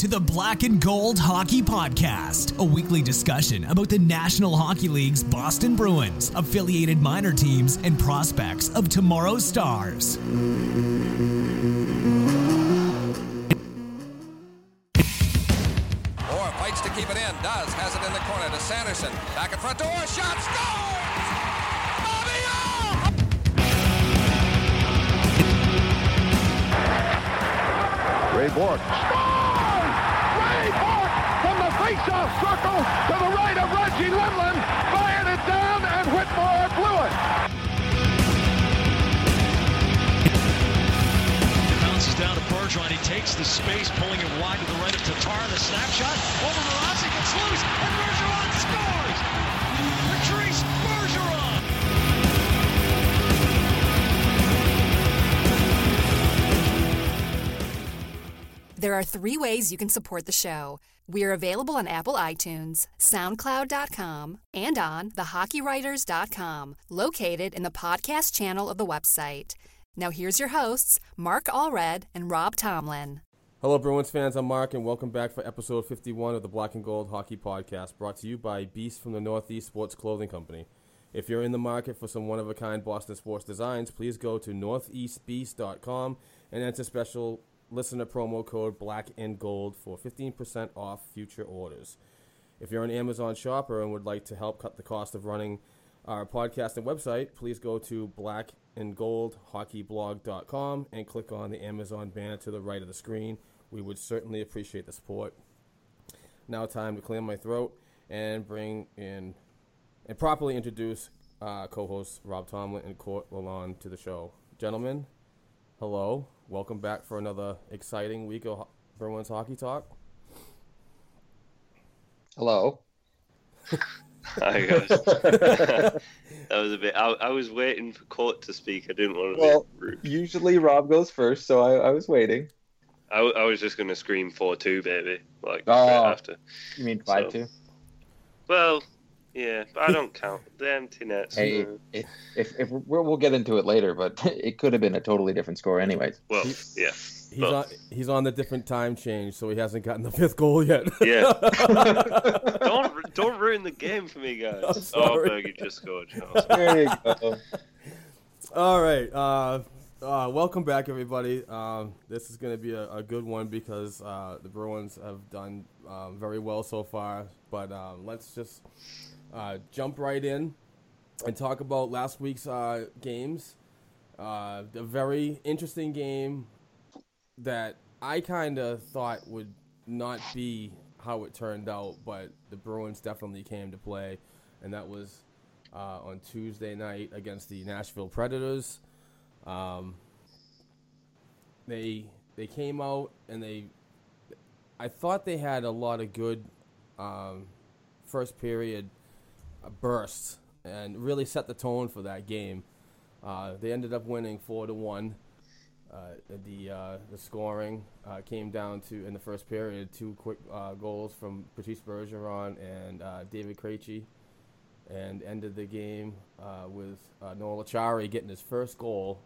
to the Black and Gold Hockey Podcast, a weekly discussion about the National Hockey League's Boston Bruins, affiliated minor teams, and prospects of tomorrow's stars. Orr fights to keep it in, does, has it in the corner to Sanderson. Back in front to Orr, shot, scores! Bobby Ray Bourque. Scores! Ray Bourque from the face-off circle to the right of Reggie Lemelin. Fired it down, and Whitmore blew it. Bounces down to Bergeron. He takes the space, pulling it wide to the right of Tatar. The snapshot over Mrazek. It's loose, and Bergeron scores! Patrice Bergeron! There are three ways you can support the show. We are available on Apple iTunes, SoundCloud.com, and on thehockeywriters.com, located in the podcast channel of the website. Now here's your hosts, Mark Allred and Rob Tomlin. Hello, Bruins fans. I'm Mark, and welcome back for episode 51 of the Black and Gold Hockey Podcast, brought to you by Beast from the Northeast Sports Clothing Company. If you're in the market for some one-of-a-kind Boston sports designs, please go to northeastbeast.com and enter special listener promo code Black and Gold for 15% off future orders. If you're an Amazon shopper and would like to help cut the cost of running our podcast and website, please go to blackandgoldhockeyblog.com and click on the Amazon banner to the right of the screen. We would certainly appreciate the support. Now, time to clear my throat and bring in and properly introduce uh, co-hosts Rob Tomlin and Court Lalonde to the show. Gentlemen, hello. Welcome back for another exciting week of Ho- Bruins hockey talk. Hello. Hi guys. that was a bit. I, I was waiting for Court to speak. I didn't want to Well, be rude. usually Rob goes first, so I, I was waiting. I was just going to scream four two, baby, like Oh. straight after. You mean five So- two? Well, yeah, but I don't count the empty nets. Hey, no. if if, if we're, we'll get into it later, but it could have been a totally different score, anyways. Well, yeah, He's But- on he's on the different time change, so he hasn't gotten the fifth goal yet. yeah. don't don't ruin the game for me, guys. Oh, sorry. Bergie just scored. No. There you go. All right. Uh, uh, welcome back, everybody. Um, this is going to be a, a good one because uh, the Bruins have done um, very well so far. But um, let's just uh, jump right in and talk about last week's uh, games. Uh, a very interesting game that I kind of thought would not be how it turned out, but the Bruins definitely came to play, and that was uh, on Tuesday night against the Nashville Predators. Um, they they came out and they, I thought they had a lot of good um, first period bursts and really set the tone for that game. Uh, they ended up winning four to one. Uh, the uh, the scoring uh, came down to in the first period two quick uh, goals from Patrice Bergeron and uh, David Krejci, and ended the game uh, with uh, Noel Acciari getting his first goal,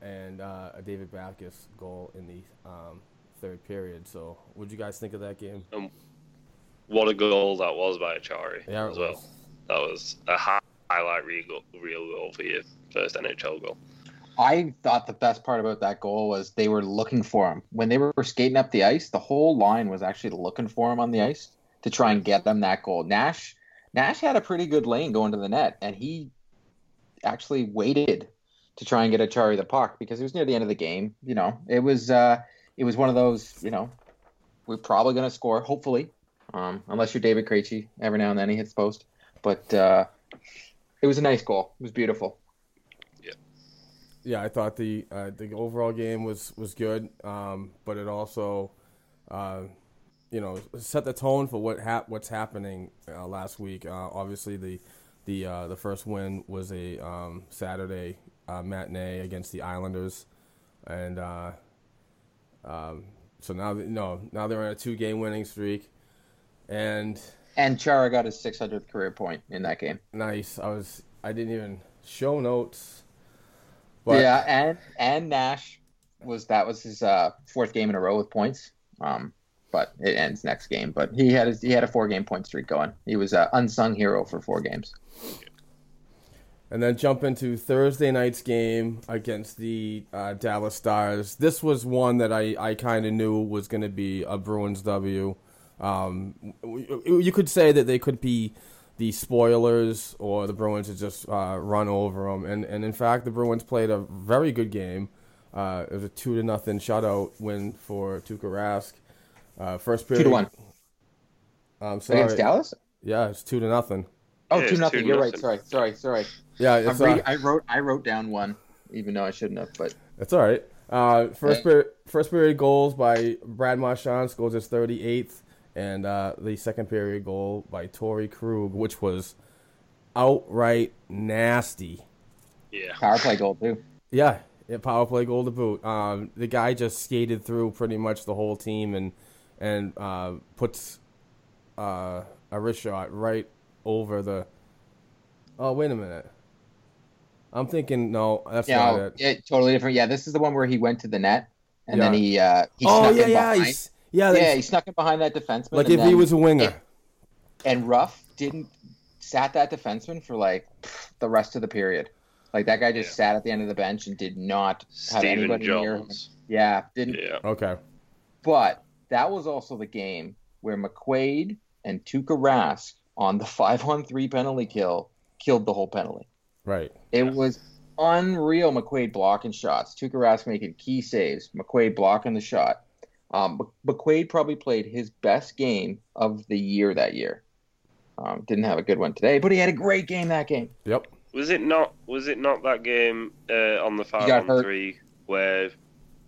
and uh, a David Backes goal in the um, third period. So, what did you guys think of that game? What a goal that was by Acciari Yeah, as well. was. That was a hi- highlight real goal, real goal for your first NHL goal. I thought the best part about that goal was they were looking for him when they were skating up the ice. The whole line was actually looking for him on the ice to try and get them that goal. Nash Nash had a pretty good lane going to the net, and he actually waited to try and get a Acciari the puck because it was near the end of the game. You know, it was uh, it was one of those. You know, we're probably going to score, hopefully, um, unless you're David Krejci. Every now and then he hits post, but uh, it was a nice goal. It was beautiful. yeah, yeah. I thought the uh, the overall game was was good, um, but it also, uh, you know, set the tone for what hap- what's happening uh, last week. Uh, obviously, the the uh, the first win was a um, Saturday matinee against the Islanders, and um, so now no now they're on a two game winning streak, and And Chara got his 600th career point in that game. nice. I was I didn't even show notes. But yeah, and and Nash was that was his uh, fourth game in a row with points. Um, but it ends next game. But he had his, he had a four game point streak going. He was an unsung hero for four games. And then jump into Thursday night's game against the uh, Dallas Stars. This was one that I, I kind of knew was going to be a Bruins W. Um, you could say that they could be the spoilers or the Bruins had just uh, run over them. And, and in fact, the Bruins played a very good game. Uh, it was a two to nothing shutout win for Tuukka Rask. Uh, first period. Two to one. I'm sorry. Against Dallas? Yeah, it's two to nothing. Oh, Yeah, two nothing. two You're nothing. right. Sorry, sorry, sorry. Yeah, I'm it's, re- uh, I wrote I wrote down one, even though I shouldn't have. But That's all right. Uh, first Okay. period, first period goals by Brad Marchand scores his 38th, and uh, the second period goal by Torey Krug, which was outright nasty. Yeah. power play goal too. Yeah, yeah power play goal to boot. Um, the guy just skated through pretty much the whole team and and uh, puts uh, a wrist shot right over the. Oh wait a minute. I'm thinking no, that's Yeah, not oh, it. yeah, totally different. Yeah, this is the one where he went to the net and then he uh he oh snuck yeah, in yeah, behind. he's, yeah. yeah, he snuck in behind that defenseman. like if he was a winger. and- and Ruff didn't sat that defenseman for like the rest of the period. Like that guy just Yeah. sat at the end of the bench and did not have Stephen anybody near him. Johns. Yeah, didn't. Yeah. Okay. But that was also the game where McQuaid and Tuukka Rask on the five on three penalty kill killed the whole penalty. Right. It was unreal. McQuaid blocking shots. Tuukka Rask making key saves. McQuaid blocking the shot. Um, Mc- McQuaid probably played his best game of the year that year. Um, didn't have a good one today, but he had a great game that game. Yep. Was it not? Was it not that game uh, on the five on hurt. three where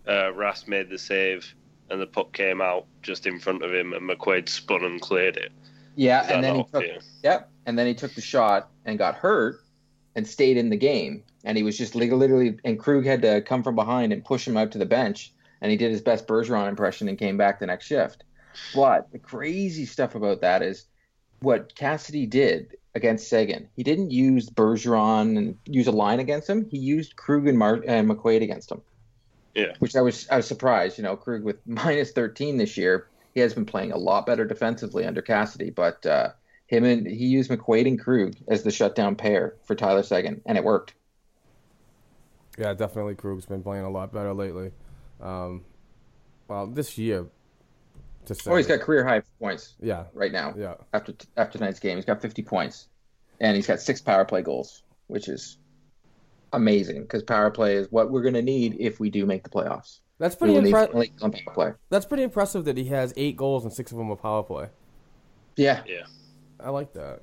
uh, Ras made the save and the puck came out just in front of him and McQuaid spun and cleared it? Yeah, and then he took yeah. yep, and then he took the shot and got hurt and stayed in the game. And he was just literally, and Krug had to come from behind and push him out to the bench. And he did his best Bergeron impression and came back the next shift. But the crazy stuff about that is what Cassidy did against Seguin. He didn't use Bergeron and use a line against him. He used Krug and, Mar- and McQuaid against him. Yeah. Which I was I was surprised. You know, Krug with minus 13 this year. He has been playing a lot better defensively under Cassidy, but uh, him and he used McQuaid and Krug as the shutdown pair for Tyler Seguin, and it worked. Yeah, definitely. Krug's been playing a lot better lately. Um, well, this year. To say, Oh, he's got career high points Yeah. right now. Yeah. After after tonight's game, he's got 50 points, and he's got six power play goals, which is amazing because power play is what we're going to need if we do make the playoffs. That's pretty impressive. only on power play. That's pretty impressive that he has eight goals and six of them are power play. Yeah, Yeah. I like that.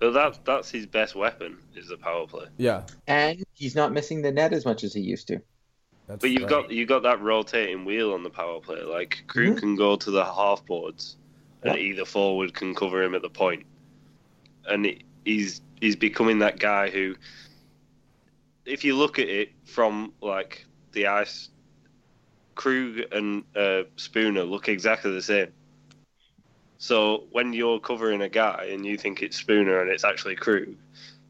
So that that's his best weapon is the power play. Yeah. and he's not missing the net as much as he used to. That's But you've right. got you got that rotating wheel on the power play. Like Krug Mhm. can go to the half boards, and Yeah. either forward can cover him at the point. And he- he's he's becoming that guy who, if you look at it from like the ice, Krug and uh, Spooner look exactly the same. So when you're covering a guy and you think it's Spooner and it's actually Krug,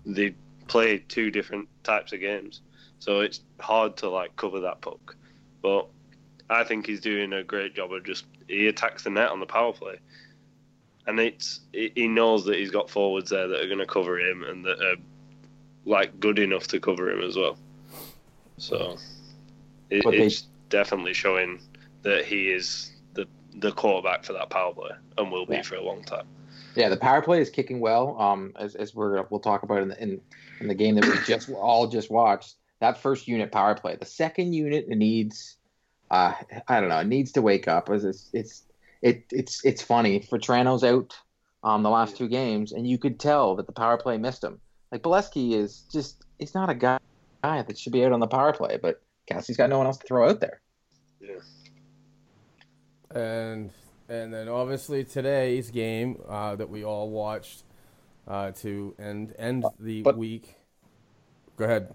they play two different types of games. So it's hard to like cover that puck. But I think he's doing a great job of just he attacks the net on the power play, and it's he knows that he's got forwards there that are going to cover him and that are like good enough to cover him as well. So it, they- it's definitely showing that he is the the quarterback for that power play and will be Yeah. for a long time. Yeah, the power play is kicking well. Um, as, as we're we'll talk about in the in, in the game that we just all just watched. That first unit power play. The second unit needs, uh, I don't know, it needs to wake up. As it's it's it, it's it's funny. Trano's out um the last two games, and you could tell that the power play missed him. Like Beleskey is just he's not a guy guy that should be out on the power play, but Cassie's got no one else to throw out there. Yeah. And and then obviously today's game uh, that we all watched uh, to end end the But- week. Go ahead.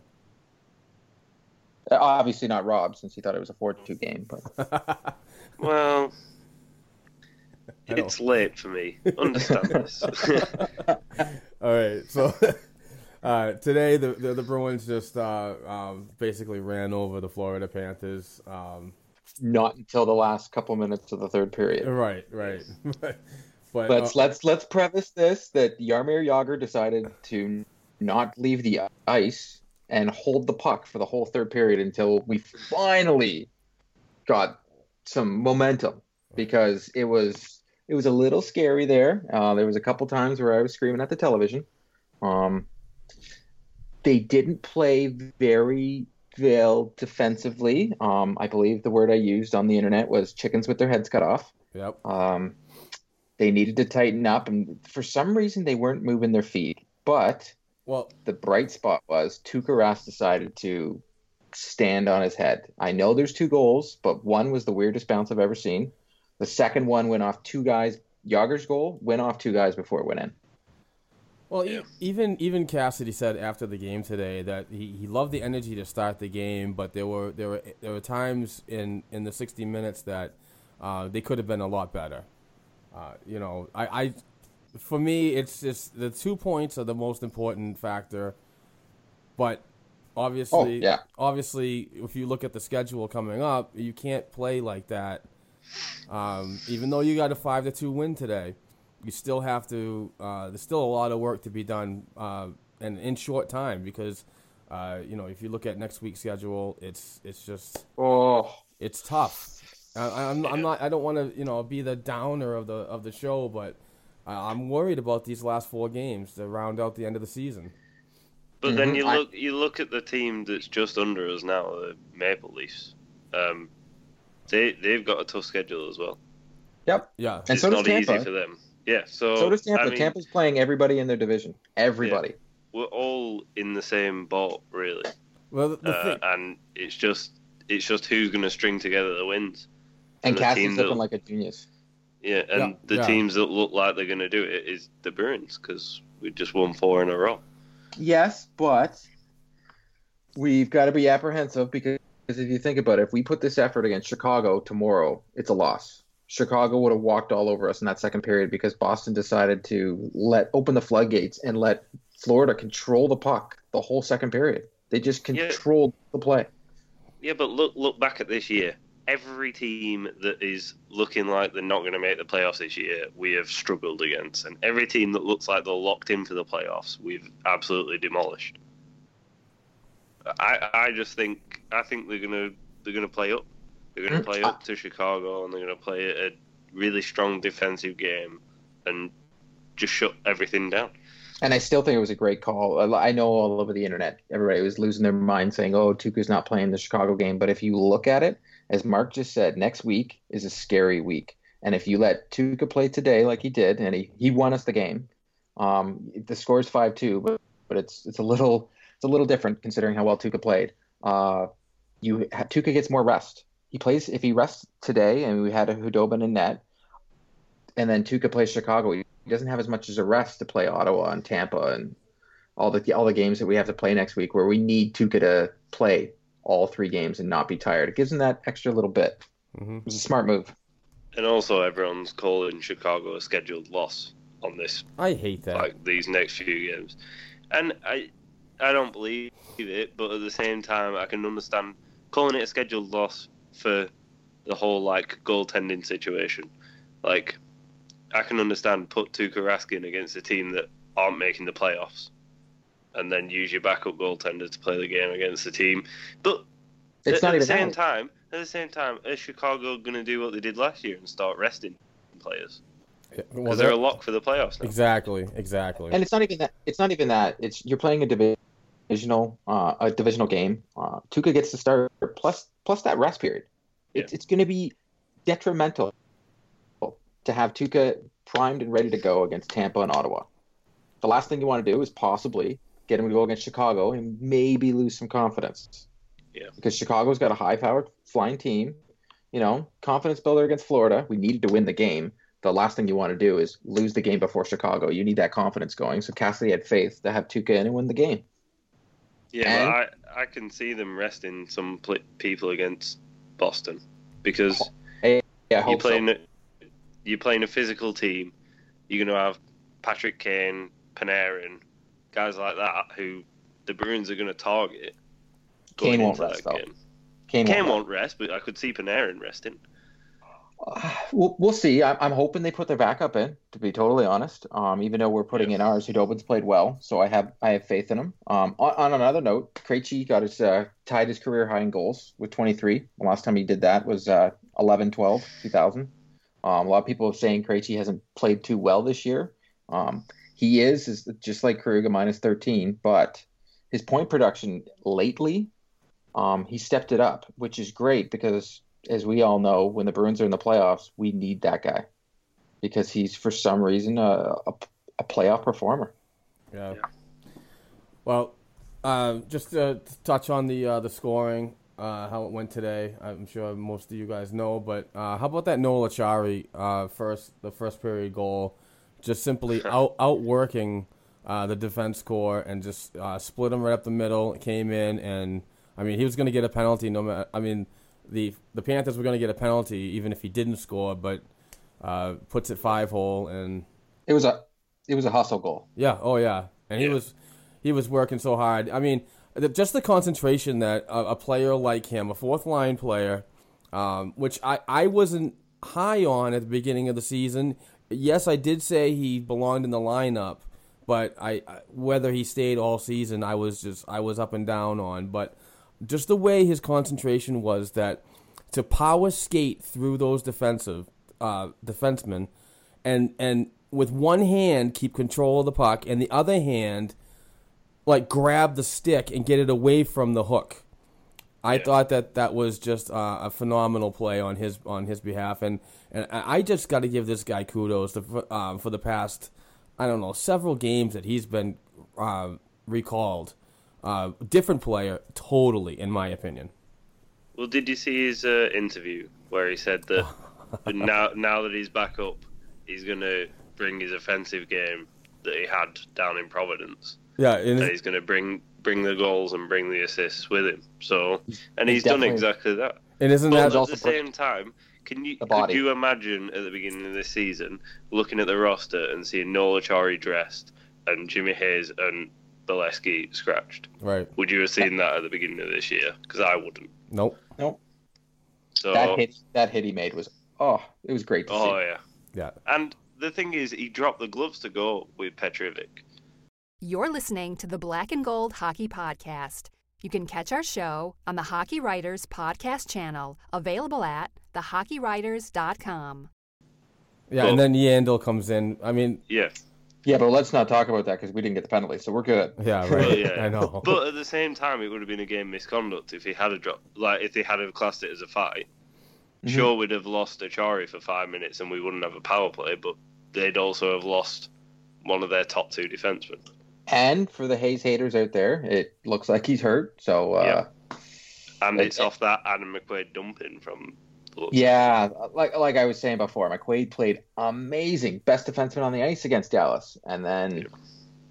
Uh, Obviously not Rob, since he thought it was a four-two game. But Well, it's late for me. Understand this. All right, so uh, today the, the the Bruins just uh, um, basically ran over the Florida Panthers. Um, not until the last couple minutes of the third period. Right, right. but let's uh, let's let's preface this that Jaromir Jagr decided to not leave the ice and hold the puck for the whole third period until we finally got some momentum because it was it was a little scary there. Uh, there was a couple times where I was screaming at the television. Um, they didn't play very well defensively. Um, I believe the word I used on the internet was chickens with their heads cut off. Yep. Um, they needed to tighten up, and for some reason they weren't moving their feet. But well, the bright spot was Tuukka Rask decided to stand on his head. I know there's two goals, but one was the weirdest bounce I've ever seen. The second one went off two guys. Jagr's goal went off two guys before it went in. Well, yeah. even even Cassidy said after the game today that he, he loved the energy to start the game, but there were there were there were times in, in the 60 minutes that uh, they could have been a lot better. Uh, you know, I, I for me it's just the two points are the most important factor, but obviously, oh, yeah. obviously, if you look at the schedule coming up, you can't play like that. Um, even though you got a five to two win today you still have to. Uh, there's still a lot of work to be done, uh, and in short time because, uh, you know, if you look at next week's schedule, it's it's just oh, it's tough. I, I'm I'm not. I don't want to you know be the downer of the of the show, but I'm worried about these last four games to round out the end of the season. But mm-hmm. then you look you look at the team that's just under us now, the Maple Leafs. Um, they they've got a tough schedule as well. Yep. Yeah. And it's so not Tampa. easy for them. Yeah, so so does Tampa. I mean, Tampa's playing everybody in their division. Everybody. Yeah, we're all in the same boat, really. Well, the uh, thing, and it's just it's just who's going to string together the wins. And the Cassie's looking like a genius. Yeah, and Yeah, the yeah. teams that look like they're going to do it is the Bruins because we just won four in a row. Yes, but we've got to be apprehensive because if you think about it, if we put this effort against Chicago tomorrow, it's a loss. Chicago would have walked all over us in that second period because Boston decided to let open the floodgates and let Florida control the puck the whole second period. They just Yeah. controlled the play. Yeah, but look look back at this year. Every team that is looking like they're not going to make the playoffs this year, we have struggled against, and every team that looks like they're locked in for the playoffs, we've absolutely demolished. I I just think I think they're gonna they're gonna play up. They're gonna Mm, play up to Chicago, and they're gonna play a really strong defensive game, and just shut everything down. And I still think it was a great call. I know all over the internet, everybody was losing their mind saying, "Oh, Tuukka's not playing the Chicago game." But if you look at it, as Mark just said, next week is a scary week. And if you let Tuukka play today, like he did, and he, he won us the game, um, the score is five two, but but it's it's a little it's a little different considering how well Tuukka played. Uh, you Tuukka gets more rest. He plays if he rests today, and we had a Khudobin in net, and then Tuukka plays Chicago. He doesn't have as much as a rest to play Ottawa and Tampa and all the all the games that we have to play next week, where we need Tuukka to play all three games and not be tired. It gives them that extra little bit. Mhm. It was a smart move. And also, everyone's calling Chicago a scheduled loss on this I hate that. like these next few games, and I I don't believe it, but at the same time, I can understand calling it a scheduled loss for the whole like goaltending situation. Like, I can understand put Tuukka Rask in against a team that aren't making the playoffs, and then use your backup goaltender to play the game against the team. But It's at, not at the same that. time. At the same time, is Chicago going to do what they did last year and start resting players? Well, Because they're a lock for the playoffs now. Exactly, exactly. And it's not even that. It's not even that. It's you're playing a divisional uh, a divisional game. Uh, Tuukka gets to start plus plus that rest period. It's it's going to be detrimental to have Tuukka primed and ready to go against Tampa and Ottawa. The last thing you want to do is possibly get him to go against Chicago and maybe lose some confidence. Yeah. Because Chicago's got a high-powered flying team. You know, confidence builder against Florida. We needed to win the game. The last thing you want to do is lose the game before Chicago. You need that confidence going. So Cassidy had faith to have Tuukka in and win the game. Yeah, And- I, I can see them resting some pl- people against Boston because Yeah, I you're playing so. a, you're playing a physical team. You're going to have Patrick Kane, Panarin, guys like that who the Bruins are going to target. going Kane won't into rest, though. game. Kane, Kane won't. won't rest, but I could see Panarin resting. Uh, we'll, we'll see. I'm, I'm hoping they put their backup in. To be totally honest, um, even though we're putting in ours, Khudobin's played well, so I have I have faith in him. Um, on, on another note, Krejci got his uh, tied his career high in goals with 23. The last time he did that was uh, 11, 12, 2000. Um, a lot of people are saying Krejci hasn't played too well this year. Um, he is, is just like Kruger minus 13, but his point production lately, um, he stepped it up, which is great because as we all know, when the Bruins are in the playoffs, we need that guy because he's for some reason a, a, a playoff performer. Yeah. Well, uh, just to touch on the uh, the scoring, uh, how it went today. I'm sure most of you guys know, but uh, how about that Noel Achari uh, first the first period goal, just simply out outworking uh, the defense core and just uh, split him right up the middle. Came in and I mean he was going to get a penalty. No matter I mean the the Panthers were going to get a penalty even if he didn't score, but uh, puts it five hole and It was a it was a hustle goal. yeah, oh yeah, and he Yeah. was he was working so hard. I mean, the, just the concentration that a, a player like him, a fourth line player, um, which I I wasn't high on at the beginning of the season. Yes, I did say he belonged in the lineup, but I I- whether he stayed all season, I was just I was up and down on. But just the way his concentration was that to power skate through those defensive uh, defensemen and and with one hand keep control of the puck and the other hand like grab the stick and get it away from the hook. I thought that that was just uh, a phenomenal play on his on his behalf, and and I just got to give this guy kudos to, um, for the past I don't know several games that he's been uh, recalled. Uh, different player, totally, in my opinion. Well, did you see his uh, interview where he said that now now that he's back up, he's going to bring his offensive game that he had down in Providence, Yeah, and he's going to bring bring the goals and bring the assists with him. So, and He's he's done exactly that. and isn't But that at the same time, can you could you imagine at the beginning of this season looking at the roster and seeing Noel Acciari dressed and Jimmy Hayes and Beleskey scratched? right? Would you have seen that at the beginning of this year? Because I wouldn't. Nope. Nope. So, That hit that hit he made was oh, it was great to oh see. yeah. Yeah. And the thing is, he dropped the gloves to go with Petrovic. You're listening to the Black and Gold Hockey Podcast. You can catch our show on the Hockey Writers Podcast channel, available at thehockeywriters.com. Yeah, Well- and then Yandle comes in. I mean, Yeah, Yeah, but let's not talk about that because we didn't get the penalty, so we're good. yeah, right. well, yeah. I know. But at the same time, it would have been a game misconduct if he had a drop. Like if they had have classed it as a fight. Mhm. Sure, we'd have lost Achari for five minutes and we wouldn't have a power play, but they'd also have lost one of their top two defensemen. And for the Hayes haters out there, it looks like he's hurt. So uh, And It- it's off that Adam McQuaid dumping from. looks yeah, like like I was saying before, McQuaid played amazing, best defenseman on the ice against Dallas, and then Yeah.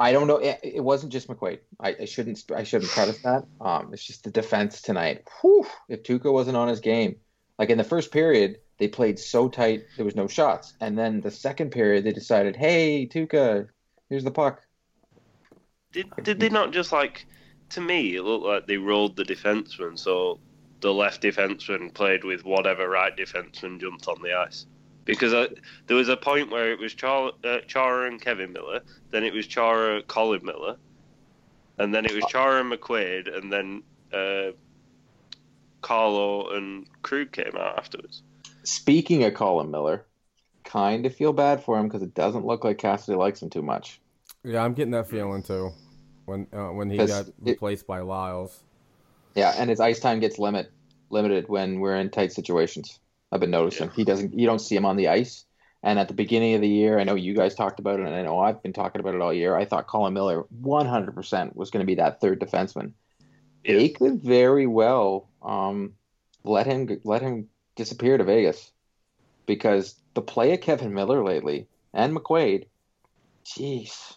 I don't know, it, it wasn't just McQuaid. I, I shouldn't I shouldn't credit that. Um, it's just the defense tonight. Whew, if Tuukka wasn't on his game, like in the first period, they played so tight there was no shots, and then the second period they decided, hey Tuukka, here's the puck. Did did they not just like? To me, it looked like they rolled the defenseman, so the left defenseman played with whatever right defenseman jumped on the ice. Because I, there was a point where it was Char, uh, Chara and Kevan Miller, then it was Chara, Colin Miller, and then it was Chara and McQuaid, and then uh, Carlo and Krug came out afterwards. Speaking of Colin Miller, kind of feel bad for him because it doesn't look like Cassidy likes him too much. Yeah, I'm getting that feeling too. When uh, when he 'Cause got it- replaced by Liles. Yeah, and his ice time gets limit limited when we're in tight situations. I've been noticing he doesn't. You don't see him on the ice. And at the beginning of the year, I know you guys talked about it, and I know I've been talking about it all year. I thought Colin Miller 100% was going to be that third defenseman. They could very well um, let him let him disappear to Vegas because the play of Kevan Miller lately and McQuaid, jeez,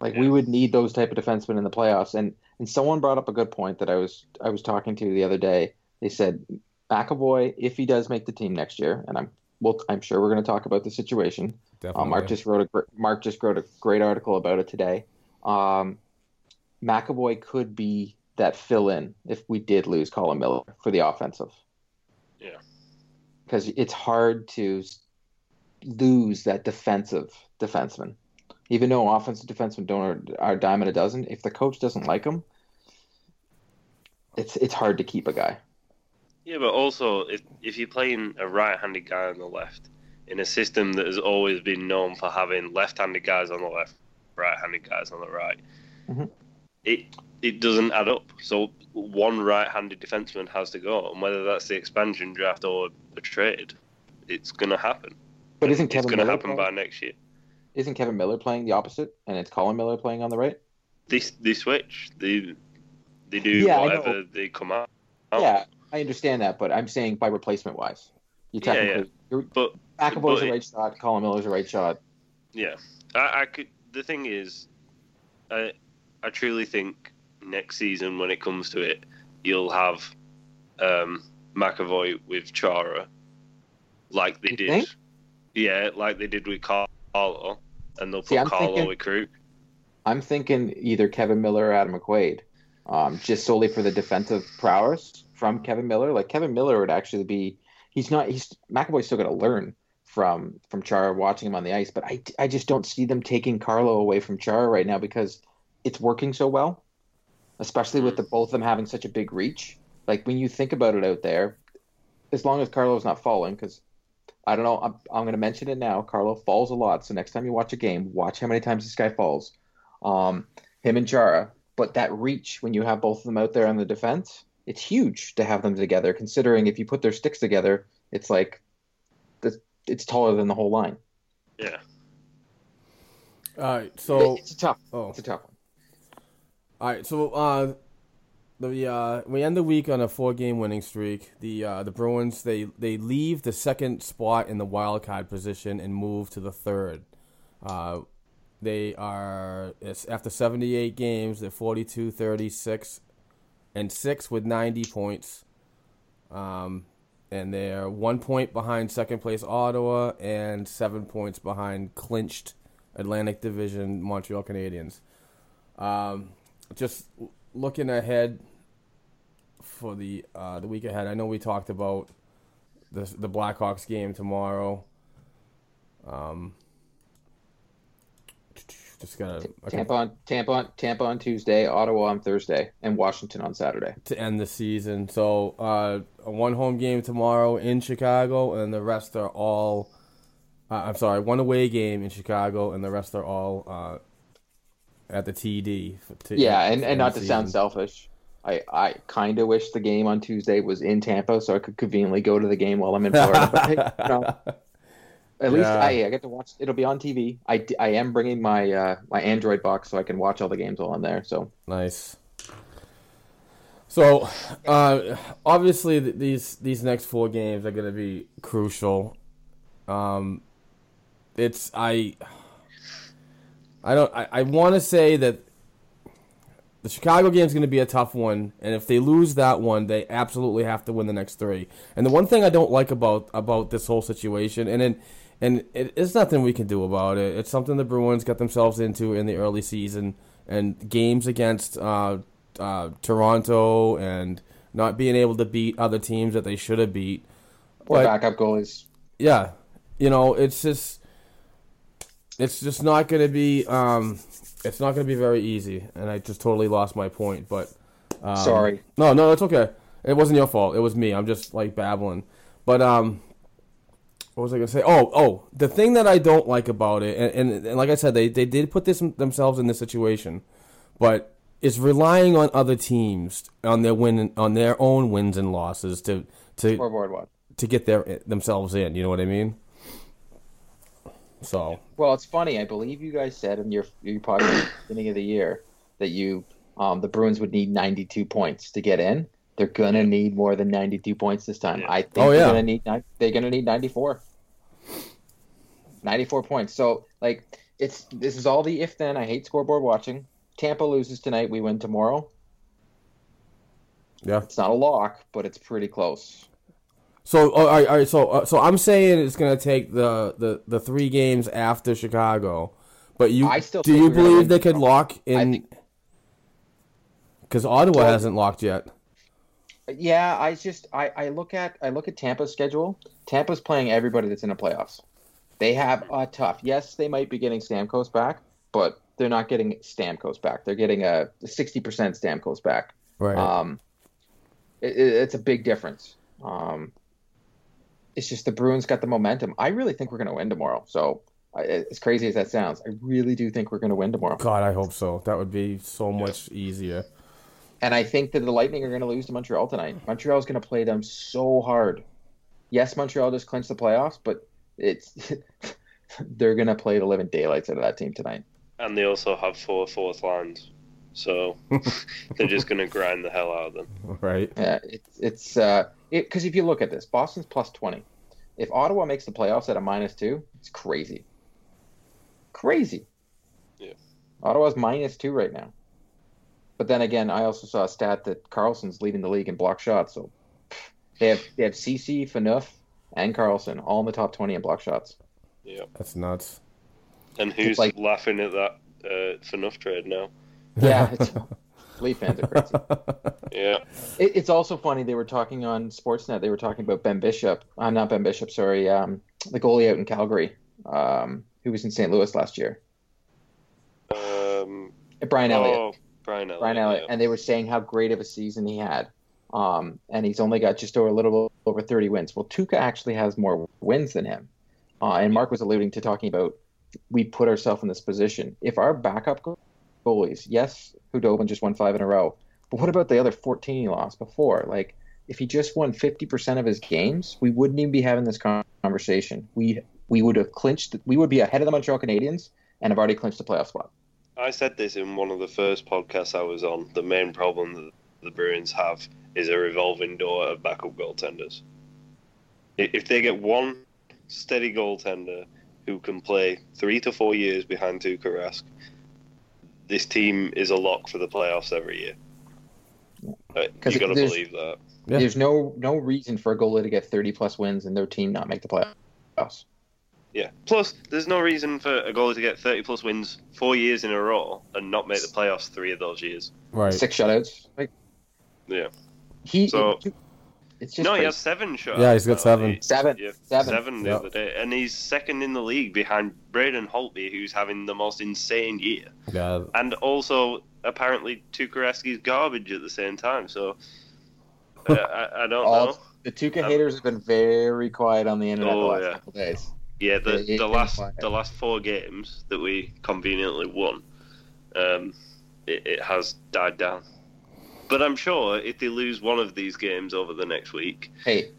like we would need those type of defensemen in the playoffs. And and someone brought up a good point that I was I was talking to the other day. They said McAvoy, if he does make the team next year, and I'm well, I'm sure we're going to talk about the situation. Definitely. Um, Mark just wrote a Mark just wrote a great article about it today. Um, McAvoy could be that fill in if we did lose Colin Miller for the offensive. Yeah. Because it's hard to lose that defensive defenseman. Even though offensive defensemen don't are, are dime and a dozen, if the coach doesn't like them, it's it's hard to keep a guy. Yeah, but also if if you're playing a right-handed guy on the left in a system that has always been known for having left-handed guys on the left, right-handed guys on the right, Mhm. it it doesn't add up. So one right-handed defenseman has to go, and whether that's the expansion draft or a trade, it's going to happen. But isn't it's going to happen playing, by next year. Isn't Kevan Miller playing the opposite, and it's Colin Miller playing on the right? They they switch. They they do Yeah, whatever they come out. Yeah, I understand that, but I'm saying by replacement wise, you Yeah, technically you're, But McAvoy's but a right shot, Colin Miller's a right shot. Yeah, I, I could. The thing is, I I truly think next season when it comes to it, you'll have um, McAvoy with Chara, like they You did. think? Yeah, like they did with Carlo, and they'll put See, Carlo thinking- with Krug. I'm thinking either Kevan Miller or Adam McQuaid, um, just solely for the defensive prowess from Kevan Miller. Like Kevan Miller would actually be, he's not, he's McAvoy's still going to learn from from Chara watching him on the ice, but I, I just don't see them taking Carlo away from Chara right now because it's working so well, especially with the both of them having such a big reach. Like when you think about it out there, as long as Carlo's not falling, because I don't know, I'm, I'm going to mention it now. Carlo falls a lot, so next time you watch a game, watch how many times this guy falls um, him and Chara, But that reach when you have both of them out there on the defense, it's huge to have them together. Considering if you put their sticks together, it's like the, it's taller than the whole line. Yeah, All right, so it's a tough. oh, It's a tough one. all right, so uh, the uh, we end the week on a four-game winning streak. The uh, the Bruins they they leave the second spot in the wild card position and move to the third. Uh, they are after 78 games, they're 42, 36, and six with 90 points. Um, and they're one point behind second place Ottawa and seven points behind clinched Atlantic Division Montreal Canadiens. Um, just looking ahead for the uh, the week ahead. I know we talked about the the Blackhawks game tomorrow. Um, just gotta okay, Tampa on Tampa on Tampa on Tuesday, Ottawa on Thursday, and Washington on Saturday. to end the season. So uh, a one home game tomorrow in Chicago, and the rest are all. Uh, I'm sorry, one away game in Chicago, and the rest are all uh, at the TD. for- to Yeah, and, and not to sound selfish, I, I kind of wish the game on Tuesday was in Tampa so I could conveniently go to the game while I'm in Florida. but you know, at least Yeah. I, I get to watch. It'll be on TV. I, I am bringing my uh, my Android box so I can watch all the games while I'm there. So Nice. So, uh, obviously, th- these these next four games are going to be crucial. Um, it's I. I don't. I, I want to say that the Chicago game is going to be a tough one, and if they lose that one, they absolutely have to win the next three. And the one thing I don't like about about this whole situation, and it, and it, it's nothing we can do about it. It's something the Bruins got themselves into in the early season, and games against uh, uh, Toronto and not being able to beat other teams that they should have beat. or backup goalies. yeah, you know, it's just it's just not going to be um it's not going to be very easy and I just totally lost my point, but um, Sorry. No, no, it's okay. It wasn't your fault. It was me. I'm just like babbling. But um what was I going to say? Oh, oh, the thing that I don't like about it and, and, and like I said they they did put this themselves in this situation, but it's relying on other teams on their win on their own wins and losses to to to get their themselves in. You know what I mean? So Well, it's funny. I believe you guys said in your your podcast at the beginning of the year that you um, the Bruins would need 92 points to get in. They're gonna need more than 92 points this time. Yeah. I think Oh, they're gonna need they're gonna need 94. 94 points. So like it's this is all the if then. I hate scoreboard watching. Tampa loses tonight. We win tomorrow. yeah. It's not a lock, but it's pretty close. So oh, all right, all right. So uh, so I'm saying it's gonna take the, the, the three games after Chicago, but you I still do you believe they could lock in? I think- Because Ottawa hasn't locked yet. Yeah, I just I, I look at I look at Tampa's schedule. Tampa's playing everybody that's in the playoffs. They have a tough. Yes, they might be getting Stamkos back, but they're not getting Stamkos back. They're getting a sixty percent Stamkos back. Right. Um, it, it- it's a big difference. Um, it's just the Bruins got the momentum. I really think we're going to win tomorrow. So, I- as crazy as that sounds, I really do think we're going to win tomorrow. God, I hope so. That would be so much easier. And I think that the Lightning are going to lose to Montreal tonight. Montreal is going to play them so hard. Yes, Montreal just clinched the playoffs, but it's they're going to play the living daylights out of that team tonight. And they also have four fourth lines, so they're just going to grind the hell out of them. Right. Yeah, it's it's uh, because if you look at this, Boston's plus twenty. If Ottawa makes the playoffs at a minus two, it's crazy. Crazy. Yeah. Ottawa's minus two right now. But then again, I also saw a stat that Karlsson's leading the league in block shots. So they have they have Ceci, Phaneuf, and Carlson all in the top twenty in block shots. Yeah. That's nuts. And who's like- laughing at that uh, Phaneuf trade now? Yeah, it's, Leaf fans are crazy. Yeah. It, it's also funny they were talking on Sportsnet. They were talking about Ben Bishop. I'm not Ben Bishop. Sorry, um, the goalie out in Calgary, um, who was in St. Louis last year, Um, Brian Elliott. Oh, Brian Elliott. Brian Elliott, yeah. and they were saying how great of a season he had. Um, and he's only got just over a little over 30 wins. Well, Tuukka actually has more wins than him. Uh, and Mark was alluding to talking about we put ourselves in this position. If our backup go- goalies, yes, Khudobin just won five in a row, but what about the other 14 he lost before? Like, if he just won 50% of his games, we wouldn't even be having this conversation. We we would have clinched. We would be ahead of the Montreal Canadiens and have already clinched the playoff spot. I said this in one of the first podcasts I was on. The main problem that the Bruins have is a revolving door of backup goaltenders. If they get one steady goaltender who can play three to four years behind Tuukka Rask, this team is a lock for the playoffs every year. 'Cause you got to there's- believe that. Yeah. There's no no reason for a goalie to get 30 plus wins and their team not make the playoffs. Yeah. Plus, there's no reason for a goalie to get 30 plus wins four years in a row and not make the playoffs three of those years. Right. Six shutouts. Like Yeah. he, So- it's just no, he crazy. has seven shots. Yeah, he's got seven. Seven. Yeah, Seven. seven the Yeah. other day, and he's second in the league behind Braden Holtby, who's having the most insane year, Yeah. and also apparently Tukareski's garbage at the same time. So uh, I, I don't All- know. The Tuukka Um, haters have been very quiet on the internet the Oh, last yeah. couple days. Yeah, the, it- it- the last it- the last four games that we conveniently won, um, it, it has died down. But I'm sure if they lose one of these games over the next week, Hey,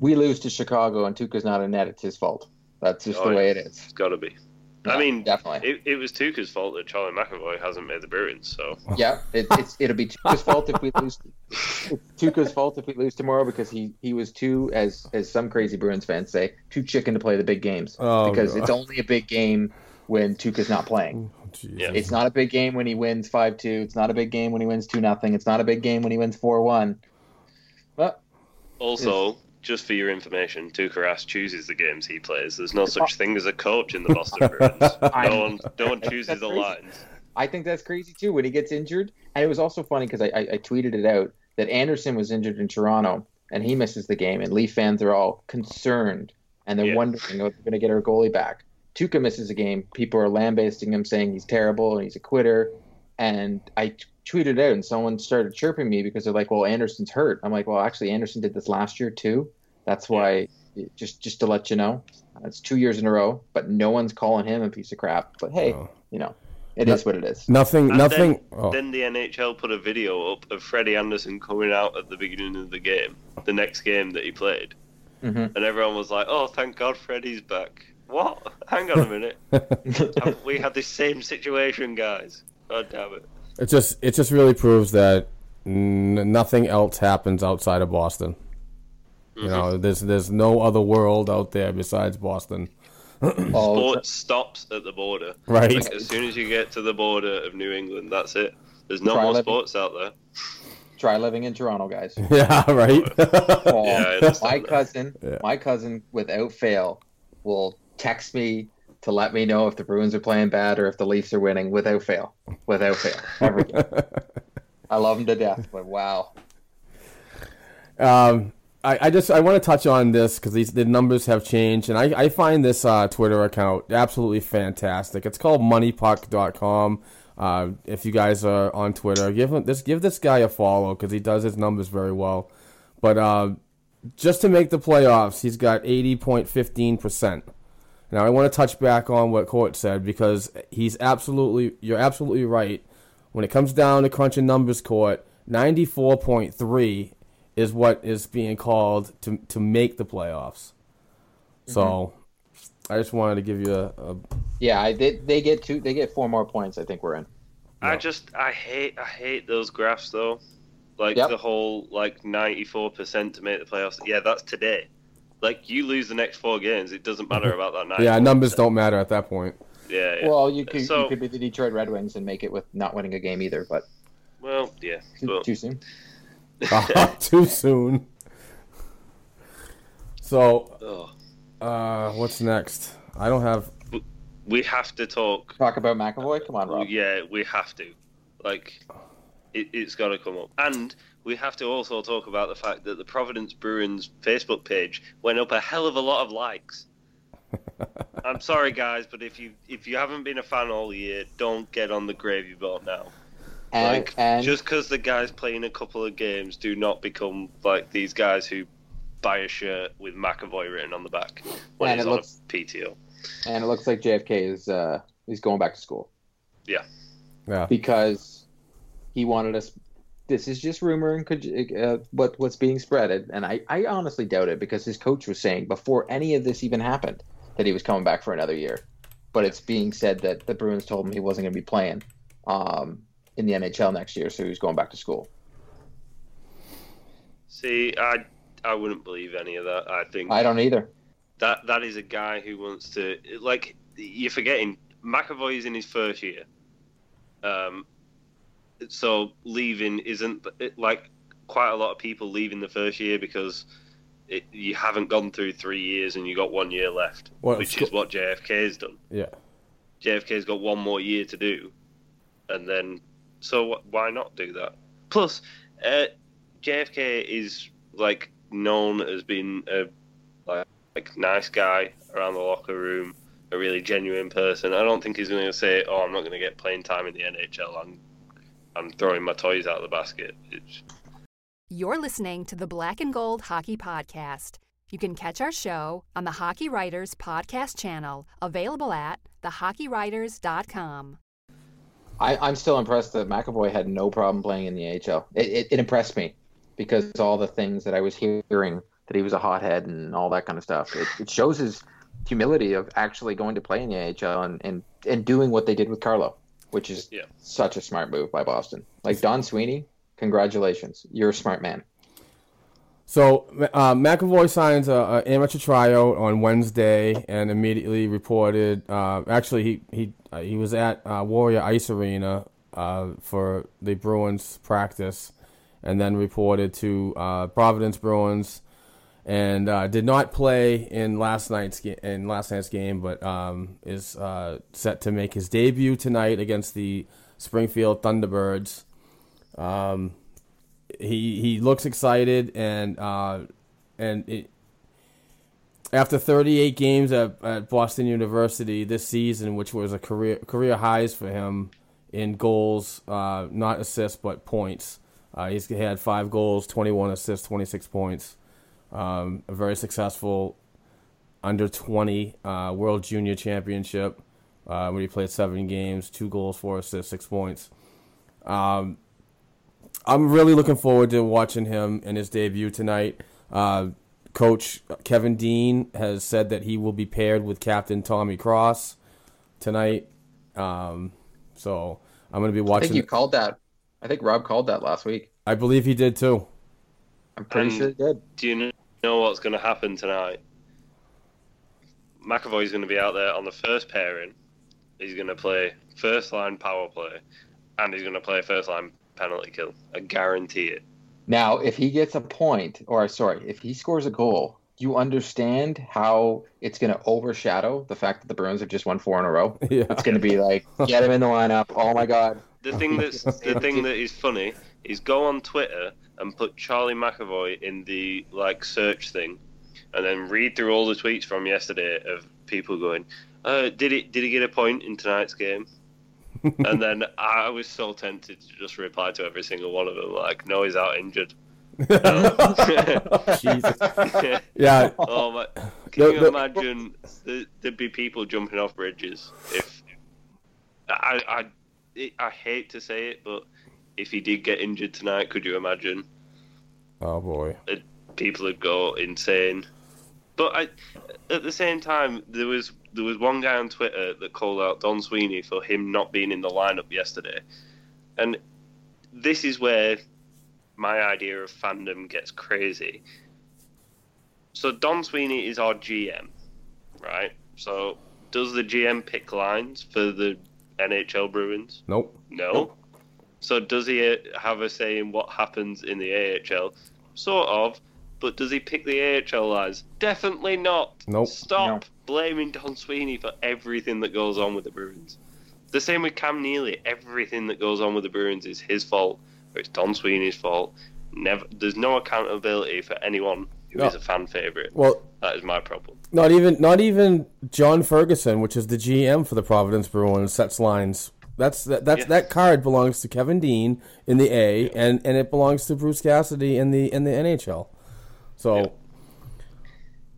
we lose to Chicago and Tuukka's not in net. It's his fault. That's just Oh, the way it is. it's got to be. I mean, definitely. It, it was Tuukka's fault that Charlie McAvoy hasn't made the Bruins. So yeah, it, it's it'll be Tuukka's fault if we lose. It's Tuukka's fault if we lose tomorrow because he he was too, as as some crazy Bruins fans say, too chicken to play the big games. Oh, because God. it's only a big game when Tuukka's not playing. Jesus. Yeah. It's not a big game when he wins five two. It's not a big game when he wins two nothing. It's not a big game when he wins four one. But Also, just for your information, Tuukka Rask chooses the games he plays. There's no such thing as a coach in the Boston Bruins. I'm- No one, no one chooses the lines. I think that's crazy too when he gets injured. And it was also funny because I, I, I tweeted it out that Andersen was injured in Toronto and he misses the game, and Leaf fans are all concerned and they're Yeah. wondering if they're going to get our goalie back. Tuukka misses a game. People are lambasting him, saying he's terrible and he's a quitter. And I t- tweeted out, and someone started chirping me because they're like, "Well, Andersen's hurt." I'm like, "Well, actually, Anderson did this last year too. That's why." Just just to let you know, it's two years in a row, but no one's calling him a piece of crap. But hey, Oh. you know, it is what it is. Nothing. And nothing. Then, oh. then the NHL put a video up of Freddie Andersen coming out at the beginning of the game, the next game that he played, Mhm. and everyone was like, "Oh, thank God, Freddie's back." What? Hang on a minute. We had this same situation, guys. God damn it. It just it just really proves that n- nothing else happens outside of Boston. You mm-hmm. know, there's there's no other world out there besides Boston. Sports stops at the border. Right. Like, as soon as you get to the border of New England, that's it. There's no Try more living- sports out there. try living in Toronto, guys. Yeah, right. Oh, Yeah, my cousin, Yeah. my cousin, without fail, will text me to let me know if the Bruins are playing bad or if the Leafs are winning. Without fail, without fail, every game. love him to death, but wow. Um, I, I just I want to touch on this because these the numbers have changed, and I, I find this uh, Twitter account absolutely fantastic. It's called MoneyPuck.com. Uh, if you guys are on Twitter, give him this give this guy a follow because he does his numbers very well. But uh, just to make the playoffs, he's got eighty point fifteen percent. Now I want to touch back on what Court said because he's absolutely you're absolutely right. When it comes down to crunching numbers, Court ninety four point three is what is being called to to make the playoffs. Mm-hmm. So I just wanted to give you a, a Yeah, I they, they get two. They get four more points. I think we're in. I just I hate I hate those graphs though. Like Yep. the whole like ninety four percent to make the playoffs. Yeah, that's today. Like you lose the next four games, it doesn't matter about that night. yeah numbers don't matter at that point. Yeah, yeah. Well, you could So- you could be the Detroit Red Wings and make it with not winning a game either, but well, yeah. too, But too soon. Too soon. So uh, what's next? I don't have. we have to talk. Talk about McAvoy. Come on, Rob. Yeah, we have to. Like, it, it's got to come up, and we have to also talk about the fact that the Providence Bruins Facebook page went up a hell of a lot of likes. I'm sorry, guys, but if you if you haven't been a fan all year, don't get on the gravy boat now. And, like, and just because the guys playing a couple of games do not become like these guys who buy a shirt with McAvoy written on the back when And he's it on looks- a PTO. and it looks like JFK is uh he's going back to school Yeah. Yeah. because he wanted us. This is just rumor and could uh, what what's being spread, and I I honestly doubt it because his coach was saying before any of this even happened that he was coming back for another year, but it's being said that the Bruins told him he wasn't going to be playing um in the NHL next year, so he was going back to school. See, I I wouldn't believe any of that. I think I don't either. that that is a guy who wants to like you're forgetting McAvoy is in his first year. Um, so leaving isn't it, like quite a lot of people leaving the first year because it, you haven't gone through three years and you got one year left, Well, which is what JFK has done. Yeah. JFK's got one more year to do, and then so why not do that? Plus, uh, JFK is like known as being a like, like nice guy around the locker room, a really genuine person. I don't think he's going to say, "Oh, I'm not going to get playing time in the NHL. I'm I'm throwing my toys out of the basket." It's, You're listening to the Black and Gold Hockey Podcast. You can catch our show on the Hockey Writers Podcast channel, available at thehockeywriters.com. I, I'm still impressed that McAvoy had no problem playing in the AHL. It, it, it impressed me because all the things that I was hearing that he was a hothead and all that kind of stuff. It, it shows his humility of actually going to play in the AHL and, and, and doing what they did with Carlo, which is Yeah. such a smart move by Boston. Like Don Sweeney, congratulations, you're a smart man. So uh, McAvoy signs a, a amateur tryout on Wednesday and immediately reported. Uh, actually, he he uh, he was at uh, Warrior Ice Arena uh, for the Bruins practice, and then reported to uh, Providence Bruins, and uh, did not play in last night's ga- in last night's game, but um, is uh, set to make his debut tonight against the Springfield Thunderbirds. Um, he he looks excited and uh, and it, after 38 games at, at Boston University this season, which was a career career highs for him in goals, uh, not assists but points. Uh, he's had five goals, 21 assists, 26 points. Um, a very successful under 20 uh, World Junior Championship uh, where he played seven games, two goals, four assists, six points. Um, I'm really looking forward to watching him in his debut tonight. Uh, Coach Kevin Dean has said that he will be paired with Captain Tommy Cross tonight. Um, so I'm going to be I watching. think you called that. I think Rob called that last week. I believe he did too. I'm pretty Um, sure he did. do you know what's going to happen tonight? McAvoy's going to be out there on the first pairing. He's going to play first line power play, and he's going to play first line penalty kill. I guarantee it. Now, if he gets a point, or sorry, if he scores a goal, you understand how it's going to overshadow the fact that the Bruins have just won four in a row. Yeah. It's going to be like, get him in the lineup. Oh my God. The thing that's the thing that is funny is go on Twitter and put Charlie McAvoy in the like search thing, and then read through all the tweets from yesterday of people going, uh, "Did it? Did he get a point in tonight's game?" and then I was so tempted to just reply to every single one of them, like, "No, he's out injured." Jesus. Yeah. Oh my! Can The- you the- imagine th- there'd be people jumping off bridges if I I it, I hate to say it, but if he did get injured tonight, could you imagine? Oh boy. It, people would go insane. But I, at the same time, there was there was one guy on Twitter that called out Don Sweeney for him not being in the lineup yesterday, and this is where my idea of fandom gets crazy. So Don Sweeney is our GM, right? So does the GM pick lines for the NHL Bruins? Nope. No. So does he uh, have a say in what happens in the AHL? Sort of. But does he pick the AHL lines? Definitely not. Nope. Stop blaming Don Sweeney for everything that goes on with the Bruins. The same with Cam Neely. Everything that goes on with the Bruins is his fault, or it's Don Sweeney's fault. Never. There's no accountability for anyone who is No. a fan favorite. Well, That is my problem. not even not even John Ferguson, which is the GM for the Providence Bruins, sets lines. That's that that's Yeah. that card belongs to Kevin Dean in the A, and and it belongs to Bruce Cassidy in the in the NHL. So. Yeah.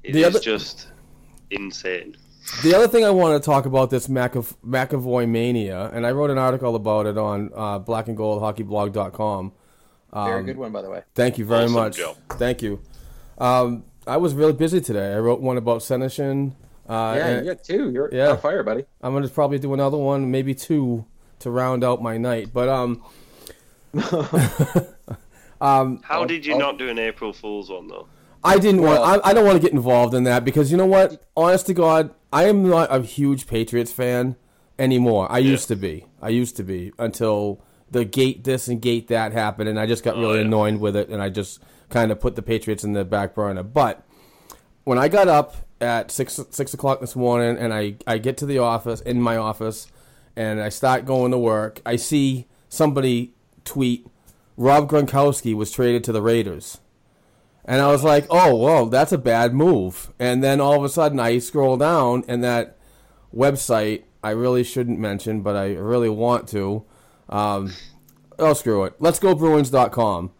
It is The other- just insane. The other thing I want to talk about this McAv- McAvoy mania, and I wrote an article about it on uh, blackandgoldhockeyblog.com. Very good one, by the way. Thank you very Awesome much. job. Thank you. Um, I was really busy today. I wrote one about Senyshyn. Uh, Yeah, and you got two. You're Yeah. on fire, buddy. I'm gonna probably do another one, maybe two, to round out my night. But um, How did you I'll- not do an April Fool's one though? I didn't Well- want. I, I don't want to get involved in that because you know what? Honest to God, I am not a huge Patriots fan anymore. I used to be. I used to be until the gate this and gate that happened, and I just got really yeah. annoyed with it, and I just kind of put the Patriots in the back burner. But when I got up at six six o'clock this morning, and I I get to the office in my office, and I start going to work, I see somebody tweet Rob Gronkowski was traded to the Raiders. And I was like, oh, well, that's a bad move. And then all of a sudden I scroll down and that website I really shouldn't mention, but I really want to. Um, oh, screw it. Let's go Bruins.com.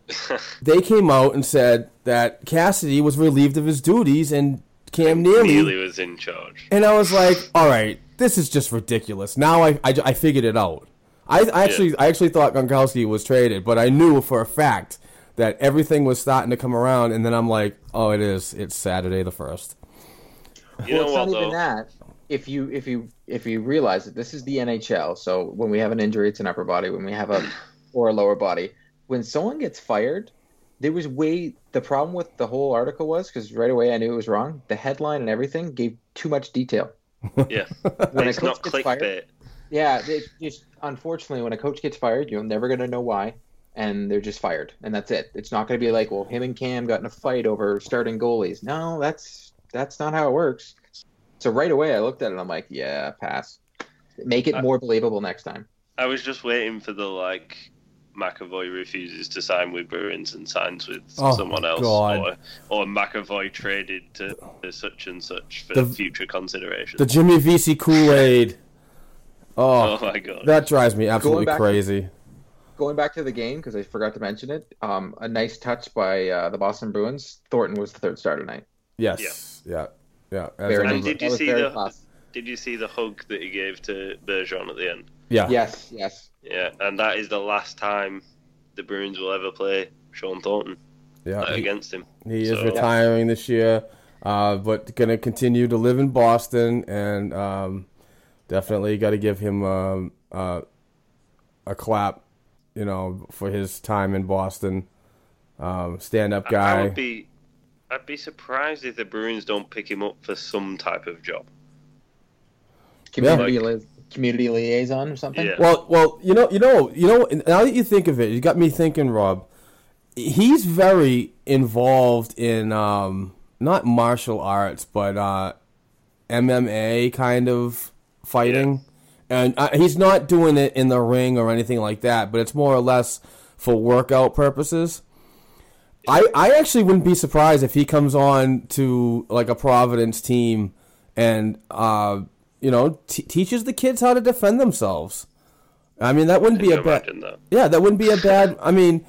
they came out and said that Cassidy was relieved of his duties and Cam Neely. Neely was in charge. And I was like, all right, this is just ridiculous. Now I, I, I figured it out. I, I actually I actually thought Gronkowski was traded, but I knew for a fact that everything was starting to come around. And then I'm like, oh, it is. It's Saturday the first. You well, know it's what not even though? that. If you if you if you realize that this is the NHL, so when we have an injury, it's an upper body. When we have a or a lower body, when someone gets fired, there was way. The problem with the whole article was because right away I knew it was wrong. The headline and everything gave too much detail. Yeah, When it's not gets fired, clickbait. yeah, it's just unfortunately when a coach gets fired, you're never gonna know why, and they're just fired, and that's it. It's not gonna be like, well, him and Cam got in a fight over starting goalies. No, that's that's not how it works. So right away, I looked at it, I'm like, yeah, pass. Make it I- more believable next time. I was just waiting for the like McAvoy refuses to sign with Bruins and signs with Oh, someone else, God. or or McAvoy traded to, to such and such for The- future consideration. The Jimmy Vesey Kool Aid. Oh, oh my god! that drives me absolutely back- crazy. Going back to the game because I forgot to mention it. Um, a nice touch by uh, the Boston Bruins. Thornton was the third star tonight. Yes. Yeah. Yeah. As Very And did you see the- class. Did you see the hug that he gave to Bergeron at the end? yeah. Yes, yes. Yeah, and that is the last time the Bruins will ever play Shawn Thornton Yeah. uh, He- against him. He is retiring this year, uh, but going to continue to live in Boston, and um, definitely got to give him um, uh, a clap, you know, for his time in Boston. Um, stand up I- I guy. would be, I'd be surprised if the Bruins don't pick him up for some type of job. Community, Like- li- community liaison or something. Yeah. Well, well, you know, you know, you know. Now that you think of it, you got me thinking, Rob. He's very involved in um, not martial arts, but uh, MMA kind of fighting, and uh, he's not doing it in the ring or anything like that. But it's more or less for workout purposes. I I actually wouldn't be surprised if he comes on to like a Providence team and uh you know t- teaches the kids how to defend themselves. I mean that wouldn't be a bad that? yeah that wouldn't be a bad. I mean.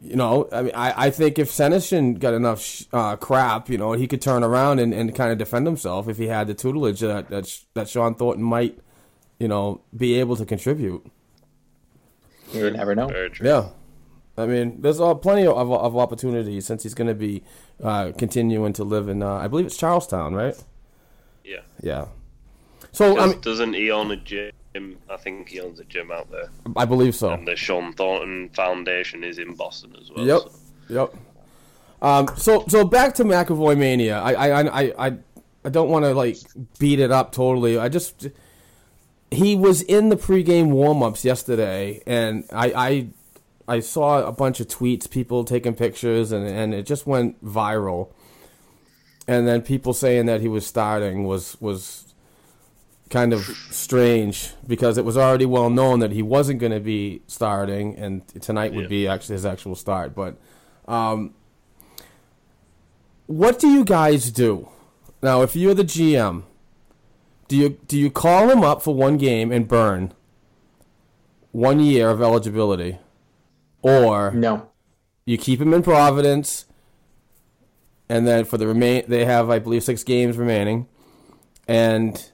You know, I mean, I, I think if Senyshyn got enough sh- uh, crap, you know, he could turn around and, and kind of defend himself if he had the tutelage that that, Sh- that Shawn Thornton might, you know, be able to contribute. You would never know. Very true. Yeah, I mean, there's uh, plenty of, of opportunities since he's going to be uh, continuing to live in, uh, I believe it's Charlestown, right? Yeah. Yeah. So I, Does, mean, doesn't he own a gym? I think he owns a gym out there. I believe so. And the Shawn Thornton Foundation is in Boston as well. Yep. so- Yep. Um, so so back to McAvoy mania. I I I I, I don't want to like beat it up totally. I just he was in the pregame warm-ups yesterday, and I I I saw a bunch of tweets, people taking pictures, and and it just went viral. And then people saying that he was starting was was kind of strange because it was already well known that he wasn't going to be starting, and tonight would Yeah. be actually his actual start. But um, what do you guys do now? If you're the GM, do you do you call him up for one game and burn one year of eligibility, or No. you keep him in Providence, and then for the remain, they have I believe six games remaining, and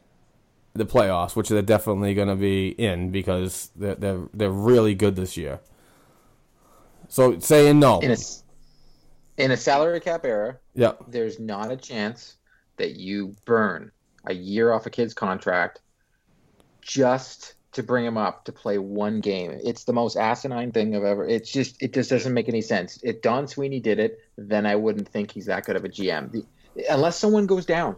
the playoffs, which they're definitely going to be in because they're they're they're really good this year. So saying no, In a in a salary cap era, yeah, there's not a chance that you burn a year off a kid's contract just to bring him up to play one game. It's the most asinine thing I've ever. It's just it just doesn't make any sense. If Don Sweeney did it, then I wouldn't think he's that good of a GM. The, unless someone goes down,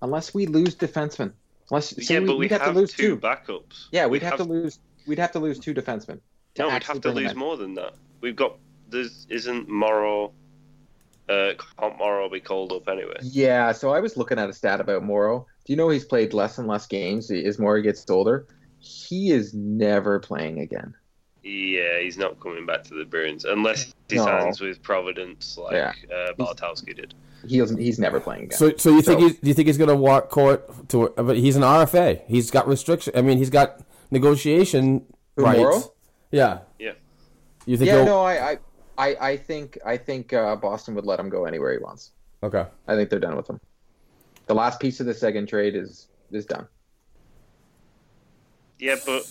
unless we lose defensemen, unless yeah, we, but we have, have, to lose two two. backups. Yeah, we'd, have, to lose. We'd have to lose two defensemen. No, we'd have to lose more than that. We've got there's isn't Morrow. Uh, can't Morrow be called up anyway? Yeah, so I was looking at a stat about Morrow. Do you know he's played less and less games as Morrow gets older? He is never playing again. Yeah, he's not coming back to the Bruins unless he No. signs with Providence like Yeah. uh, Bartkowski did. He's he's never playing again. So, so you think he's, do you think he's going to walk court to? But he's an RFA. He's got restriction. I mean, he's got negotiation Who, rights. Morrow? Yeah. Yeah. You think? yeah, he'll- no, I, I, I, I think I think uh, Boston would let him go anywhere he wants. Okay. I think they're done with him. The last piece of the second trade is is done. Yeah, but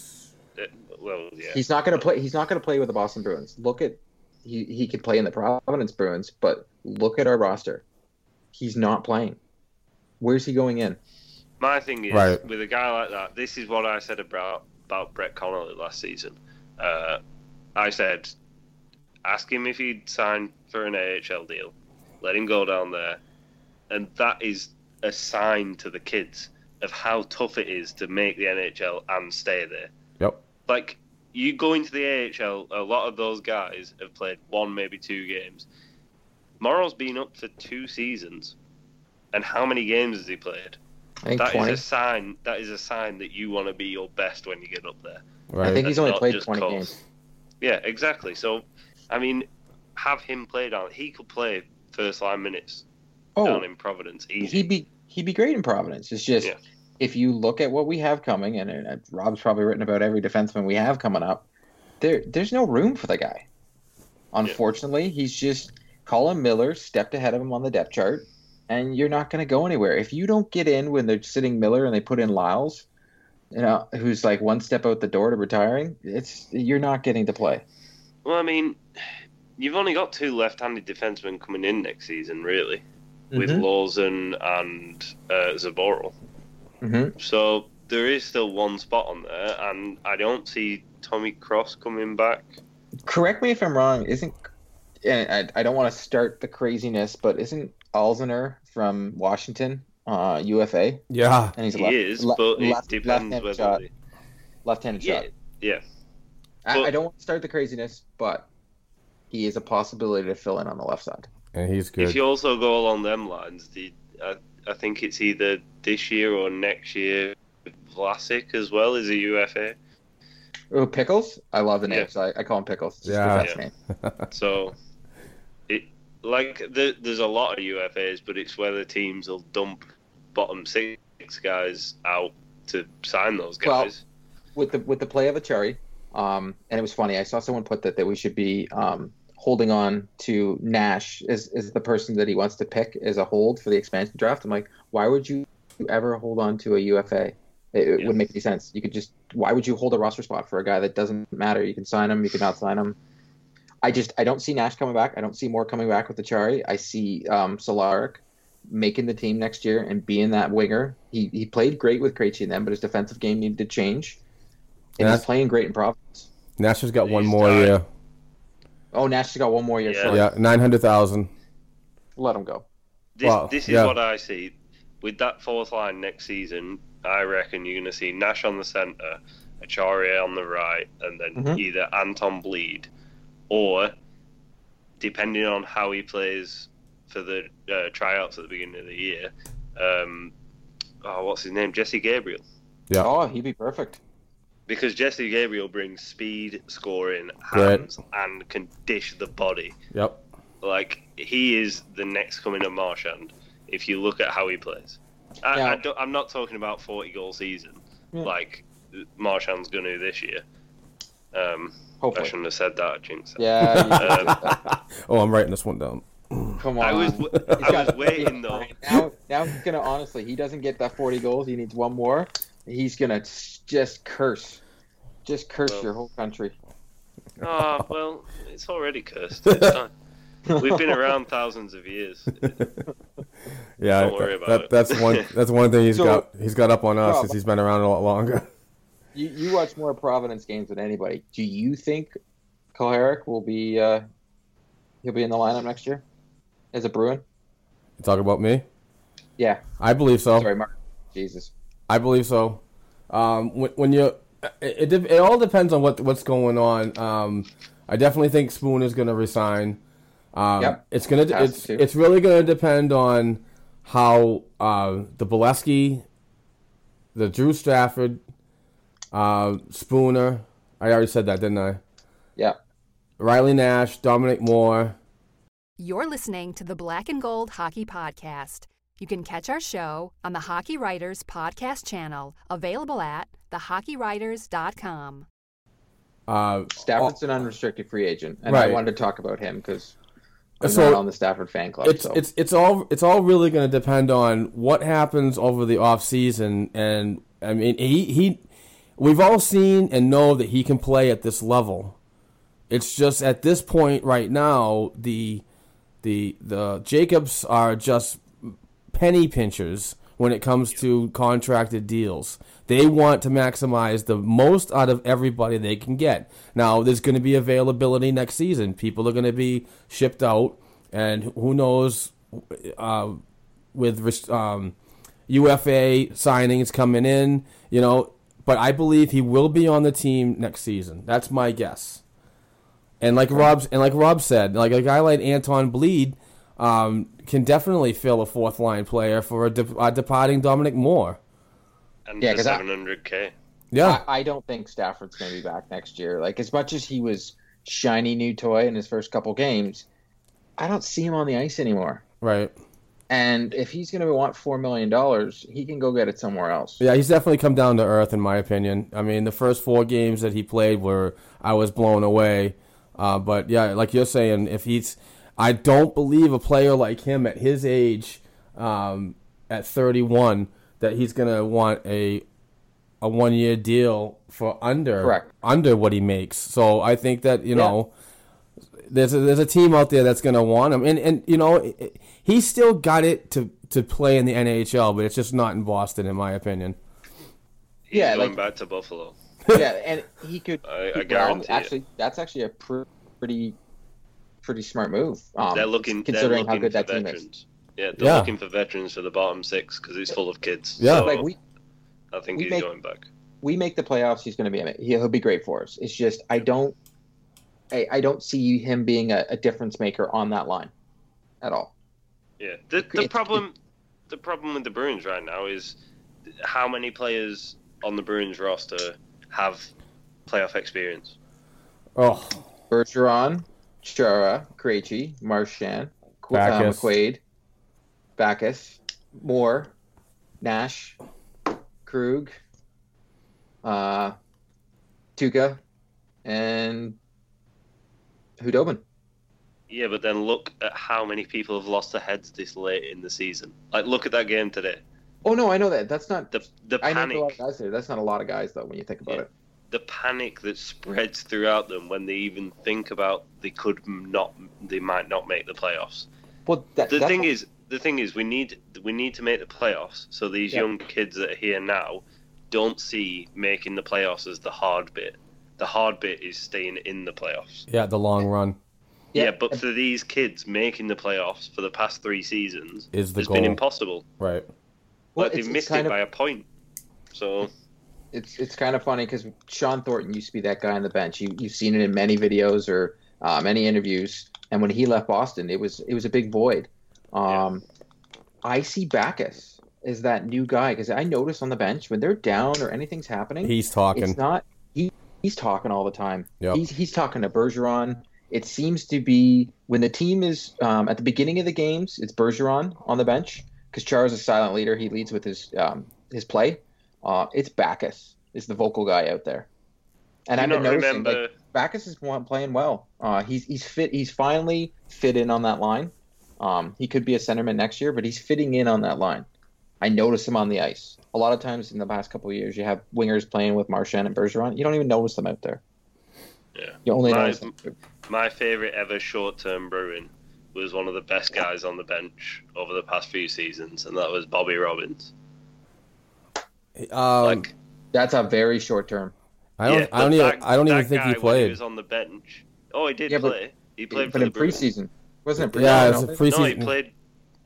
uh, well, yeah. He's not going to play. He's not going to play with the Boston Bruins. Look at he he could play in the Providence Bruins, but look at our roster. He's not playing. Where's he going in? My thing is Right. with a guy like that. This is what I said about about Brett Connolly last season. Uh, I said, ask him if he'd sign for an AHL deal, let him go down there, and that is a sign to the kids of how tough it is to make the NHL and stay there. Yep. Like you go into the AHL, a lot of those guys have played one, maybe two games. Morrow's been up for two seasons, and how many games has he played? I think That is twenty. a sign. That is a sign that you want to be your best when you get up there. Right. I think he's only played just twenty cause. games. Yeah, exactly. So, I mean, have him play down. He could play first line minutes Oh, down in Providence. Easy. he'd be he'd be great in Providence. It's just Yeah. if you look at what we have coming, and, and Rob's probably written about every defenseman we have coming up. There, there's no room for the guy. Unfortunately, he's just Colin Miller stepped ahead of him on the depth chart, and you're not going to go anywhere if you don't get in when they're sitting Miller and they put in Liles, you know, who's like one step out the door to retiring. It's you're not getting to play. Well, I mean, you've only got two left-handed defensemen coming in next season, really, with Mhm. Lauzon and uh, Zboril. Mm-hmm. So there is still one spot on there, and I don't see Tommy Cross coming back. correct me if I'm wrong. Isn't and I, I don't want to start the craziness, but isn't Alzner from Washington uh, UFA? yeah. And he's He left, is, le- but it left- depends left-handed whether. shot, they- left-handed Yeah, shot. yeah. I, Well- I don't want to start the craziness, but he is a possibility to fill in on the left side. And he's If you also go along them lines, the I, I think it's either this year or next year. Vlasic as well is a UFA. Oh, Pickles. I love the name. Yeah. So I, I call him Pickles. It's Yeah. the best name. So, it like the, there's a lot of UFAs, but it's whether teams will dump bottom six guys out to sign those guys. Well, guys. with the with the play of Acciari, um, and it was funny. I saw someone put that that we should be um, holding on to Nash as, as the person that he wants to pick as a hold for the expansion draft. I'm like, why would you ever hold on to a UFA? It, it Yeah. wouldn't make any sense. You could just why would you hold a roster spot for a guy that doesn't matter? You can sign him, you can not sign him. I just I don't see Nash coming back. I don't see more coming back with Acciari. I see um, Cehlarik making the team next year and being that winger. He he played great with Krejci and them, but his defensive game needed to change. And Yeah. he's playing great in Providence. Nash has got one more died. year. Oh, Nash has got one more year. Yeah. Yeah, nine hundred thousand. Let him go. This, Wow, this is yeah. what I see. With that fourth line next season, I reckon you're going to see Nash on the centre, Acciari on the right, and then Mhm. either Anton Blidh or, depending on how he plays for the uh, tryouts at the beginning of the year, um, oh, what's his name? Jesse Gabrielle. Yeah. Oh, he'd be perfect. Because Jesse Gabrielle brings speed, scoring, Great. hands, and can dish the body. Yep. Like he is the next coming of Marchand. If you look at how he plays, I, Yeah. I don't, I'm not talking about 40 goal season Yeah. like Marchand's going to this year. Um, I shouldn't have said that. I jinxed it. Yeah. Um. Oh, I'm writing this one down. Come on. I was He's I was waiting though. Now, now he's gonna honestly. He doesn't get that 40 goals. He needs one more. He's gonna just curse, just curse Well. your whole country. Oh well, it's already cursed. It's fine. We've been around thousands of years. Yeah, Don't worry about that- it. that's one. That's one thing he's So- got. He's got up on us Rob- since he's been around a lot longer. You you watch more Providence games than anybody. Do you think Cehlarik will be uh, he'll be in the lineup next year as a Bruin? You talk about me. Yeah. I believe so. Sorry, Mark. Jesus. I believe so. Um, when, when you, it, it, it all depends on what what's going on. Um, I definitely think Spoon is going to resign. Um, Yep. It's gonna. Has It's to. it's really going to depend on how uh, the Beleskey, the Drew Stafford, uh, Spooner. I already said that, didn't I? Yeah. Riley Nash, Dominic Moore. You're listening to the Black and Gold Hockey Podcast. You can catch our show on the Hockey Writers Podcast channel, available at thehockeywriters.com. Uh, Stafford's an unrestricted free agent, and I wanted to talk about him because I'm So- not on the Stafford fan club. it's so. it's it's all it's all really going to depend on what happens over the off season and I mean he he we've all seen and know that he can play at this level. It's just at this point right now the the the Jacobs are just penny pinchers when it comes to contracted deals. They want to maximize the most out of everybody they can get. Now, there's going to be availability next season. People are going to be shipped out, and who knows uh, with um, UFA signings coming in, you know. But I believe he will be on the team next season. That's my guess. And like Rob's and like Rob said, like a guy like Anton Blidh um, can definitely fill a fourth line player for a, de- a departing Dominic Moore. And Yeah, for 'cause I- 700k. Yeah, I, I don't think Stafford's going to be back next year. Like as much as he was shiny new toy in his first couple games, I don't see him on the ice anymore. right. And if he's going to want four million dollars, he can go get it somewhere else. Yeah, he's definitely come down to earth, in my opinion. I mean, the first four games that he played were I was blown away. Uh, but yeah, like you're saying, if he's, I don't believe a player like him at his age, um, at 31, that he's gonna want a a one year deal for under Correct. under what he makes. So I think that you know. There's a, there's a team out there that's going to want him, and and you know it- it- he's still got it to, to play in the NHL, but it's just not in Boston, in my opinion. He's Yeah, going like- back to Buffalo. yeah, and he could. I- I well, guarantee it. actually, that's actually a pretty, pretty smart move. Um, they're looking. They're considering how looking good for that team is. veterans. Yeah, they're Yeah. looking for veterans for the bottom six because it's full of kids. Yeah. So Like we, I think we he's make- going back. we make the playoffs, he's going to be in it. He'll be great for us. It's just I don't, I, I don't see him being a, a difference maker on that line, at all. Yeah. The the It's- problem, the problem with the Bruins right now is how many players on the Bruins roster have playoff experience. Oh, Bergeron, Chara, Krejci, Marchand, Qu- uh, Backes. McQuaid, Backes, Moore, Nash, Krug, uh, Tuukka, and Khudobin. Yeah, but then look at how many people have lost their heads this late in the season. Like, look at that game today. Oh no, I know that. That's not. The the panic. I know a lot of guys there. That's not a lot of guys though. When you think about Yeah. it. The panic that spreads throughout them when they even think about they could not, they might not make the playoffs. Well, that, The thing what- is, the thing is, we need we need to make the playoffs so these Yeah. young kids that are here now don't see making the playoffs as the hard bit. The hard bit is staying in the playoffs. yeah, the long run Yeah, Yeah. but for these kids, making the playoffs for the past three seasons is the has goal. been impossible. Right. well, like they've missed kind it of- by a point. So it's it's kind of funny because Shawn Thornton used to be that guy on the bench. You you've seen it in many videos or uh, many interviews. And when he left Boston, it was it was a big void. Um, I see Backes as that new guy because I notice on the bench when they're down or anything's happening, He's talking. it's not he he's talking all the time. Yep. He's he's talking to Bergeron. It seems to be when the team is um, at the beginning of the games, it's Bergeron on the bench because Char is a silent leader. He leads with his um, his play. Uh, it's Backes is the vocal guy out there, and I've been noticing remember? like Backes is playing well. Uh, he's he's fit. He's finally fit in on that line. Um, he could be a centerman next year, but he's fitting in on that line. I notice him on the ice. A lot of times in the past couple of years, you have wingers playing with Marchand and Bergeron. You don't even notice them out there. Yeah. You only My- notice them. My favorite ever short-term Bruin was one of the best guys on the bench over the past few seasons, and that was Bobby Robbins. Um, Like, That's a very short term. I don't. yeah, I don't but even. I don't even think he played. he was on the bench. Oh, he did Yeah, but- play. He played for but the in Bruins. preseason, wasn't it? Preseason? yeah, it's a preseason. No, he played.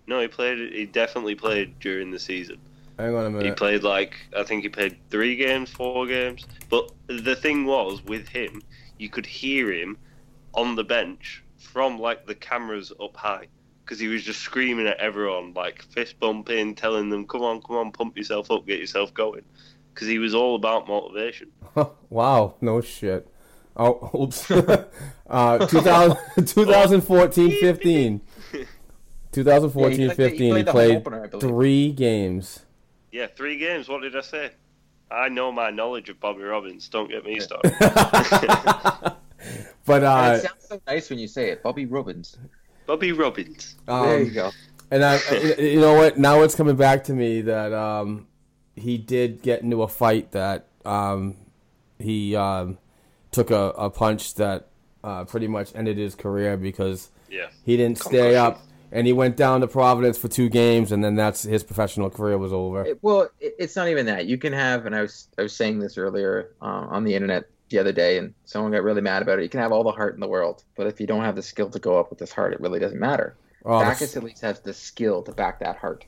No, he played. He definitely played during the season. Hang on a He played like I think he played three games, four games. But the thing was with him, you could hear him on the bench from like the cameras up high because he was just screaming at everyone, like fist bumping, telling them, "Come on, come on, pump yourself up, get yourself going," because he was all about motivation. wow. No shit. Oh, oops. uh, 2000, 2014 15. 2014 Yeah, he played the- he 15. He played played opener, three games. Yeah, three games. What did I say? I know my knowledge of Bobby Robbins. Don't get me started. But uh, it sounds so nice when you say it, Bobby Robbins. Bobby Robbins. there you um, go. and I, I- you know what? Now it's coming back to me that um, he did get into a fight that um, he um, took a, a punch that uh, pretty much ended his career because Yeah. he didn't stay up and he went down to Providence for two games and then that's his professional career was over. It- well, it, it's not even that. You can have, and I was I was saying this earlier uh, on the internet the other day, and someone got really mad about it. You can have all the heart in the world, but if you don't have the skill to go up with this heart, it really doesn't matter. Oh, Backes that's- at least has the skill to back that heart.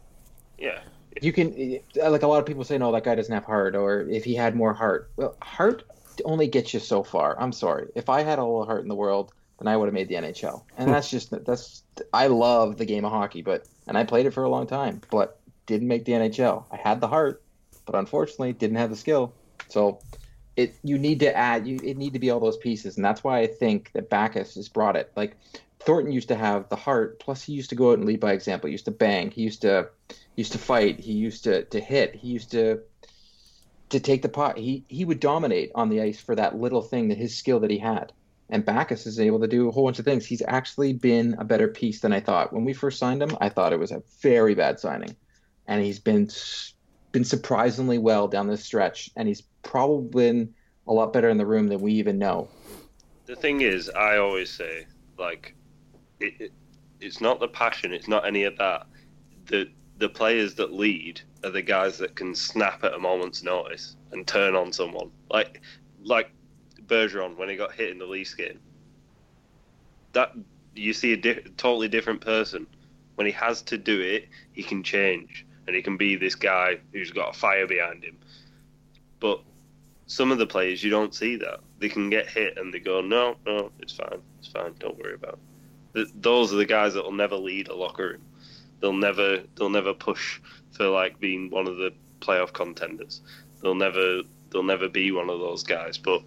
Yeah. You can, eh, like a lot of people say, no, that guy doesn't have heart, or if he had more heart. Well, heart only gets you so far. I'm sorry. If I had all the heart in the world, then I would have made the NHL. And that's just that's. I love the game of hockey, but and I played it for a long time, but didn't make the NHL. I had the heart, but unfortunately didn't have the skill. So it you need to add you it need to be all those pieces, and that's why I think that Backes has brought it. Like Thornton used to have the heart, plus he used to go out and lead by example. He used to bang. He used to used to fight. He used to to hit. He used to to take the pot. He he would dominate on the ice for that little thing that his skill that he had. And Backes is able to do a whole bunch of things. He's actually been a better piece than I thought. When we first signed him, I thought it was a very bad signing, and he's been been surprisingly well down this stretch. And he's probably been a lot better in the room than we even know. The thing is, I always say, like, it, it, it's not the passion, it's not any of that. The the players that lead are the guys that can snap at a moment's notice and turn on someone. Like like Bergeron when he got hit in the Leafs game. That you see a di- totally different person. When he has to do it, he can change and he can be this guy who's got a fire behind him. But some of the players you don't see that they can get hit and they go no no it's fine it's fine don't worry about it. Those are the guys that will never lead a locker room they'll never they'll never push for like being one of the playoff contenders they'll never they'll never be one of those guys but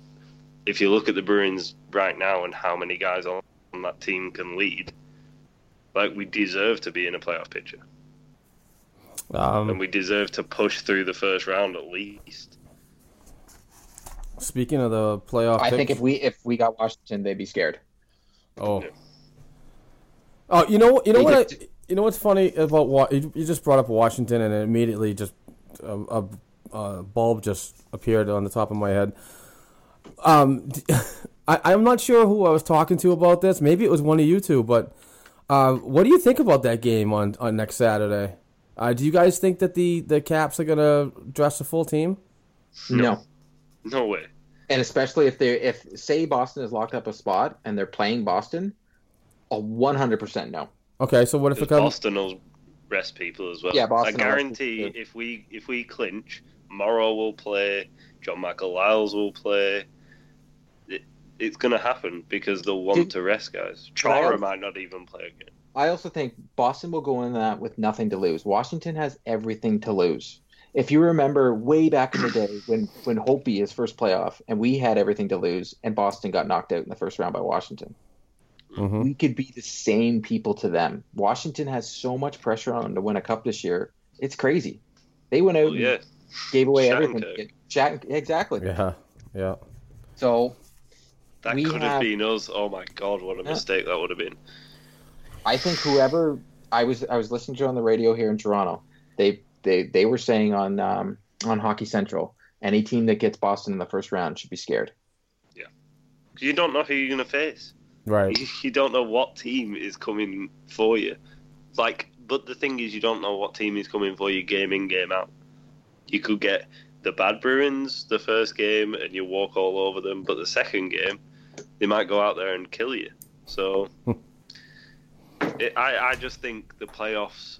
if you look at the Bruins right now and how many guys on that team can lead, like we deserve to be in a playoff picture. Um, and we deserve to push through the first round at least. Speaking of the playoff, I think if we if we got Washington, they'd be scared. Oh. Oh, you know, you know They what? I, you know what's funny about Wa- you you just brought up Washington, and immediately just a, a, a bulb just appeared on the top of my head. Um, d- I, I'm not sure who I was talking to about this. Maybe it was one of you two. But uh, what do you think about that game on, on next Saturday? Uh, do you guys think that the, the Caps are gonna dress a full team? No. No way. And especially if they if say Boston is locked up a spot and they're playing Boston, a one hundred percent no. Okay, so what if it comes? Boston will rest people as well. Yeah, Boston I will guarantee rest if we if we clinch, Morrow will play, John Michael Liles will play. It, it's going to happen because they'll want Did- to rest guys. I Chara might not even play again. I also think Boston will go in that with nothing to lose. Washington has everything to lose. If you remember way back in the day when when Hopi his first playoff and we had everything to lose and Boston got knocked out in the first round by Washington. Mhm. We could be the same people to them. Washington has so much pressure on them to win a cup this year. It's crazy. They went out Well, yeah, and gave away Shattenkirk. everything. to Shat- exactly. Yeah, yeah. So that could have- have been us. Oh my god, what a Yeah. mistake that would have been. I think whoever I was I was listening to on the radio here in Toronto, they they they were saying on um, on Hockey Central, any team that gets Boston in the first round should be scared. Yeah, you don't know who you're going to face. Right. You, you don't know what team is coming for you. Like, but the thing is, you don't know what team is coming for you game in, game out. You could get the bad Bruins the first game and you walk all over them, but the second game, they might go out there and kill you. So, it, I, I just think the playoffs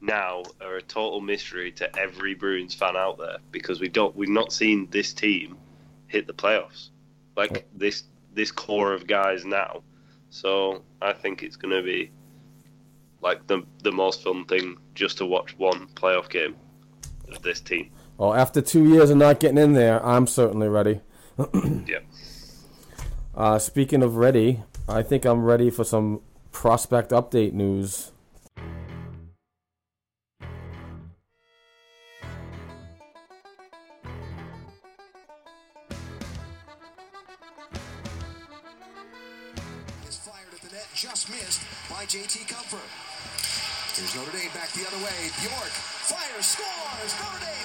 now are a total mystery to every Bruins fan out there because we don't we've not seen this team hit the playoffs like this this core of guys now. So I think it's going to be like the the most fun thing just to watch one playoff game of this team. Well, after two years of not getting in there, I'm certainly ready. Yeah. Uh, speaking of ready, I think I'm ready for some prospect update news. just missed by JT Compher. Here's Notre Dame back the other way. Bjork fires, scores. Notre Dame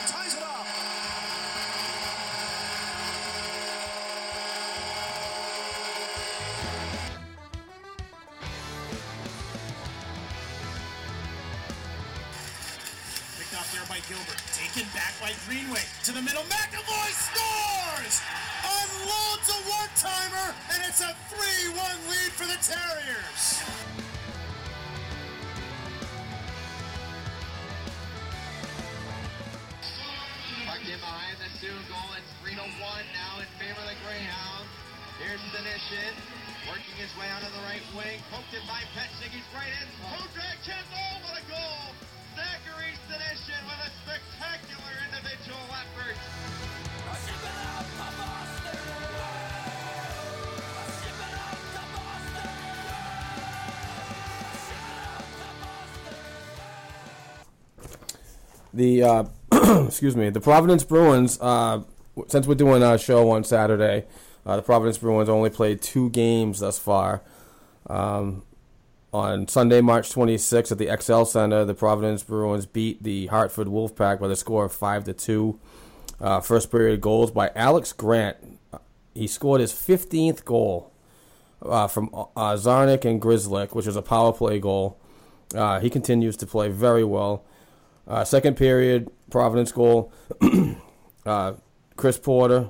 there by Gilbert. Taken back by Greenway. To the middle. McAvoy scores! Unloads a one-timer, and it's a 3-1 lead for the Terriers. Tucked in behind the Sioux goal. It's 3 to 1 now in favor of the Greyhounds. Here's Senyshyn working his way out of the right wing. Poked it by Petchik. He's right in. Kodrak chance. Oh, what a goal! With a spectacular individual effort. The uh, excuse me, the Providence Bruins. Uh, since we're doing a show on Saturday, uh, the Providence Bruins only played two games thus far. Um, on Sunday, March 26th at the XL Center, the Providence Bruins beat the Hartford Wolfpack by the score of five to two. Uh, first period goals by Alex Grant. He scored his 15th goal uh, from uh, Czarnik and Grzelcyk, which was a power play goal. Uh, he continues to play very well. Uh, second period, Providence goal. uh, Chris Porter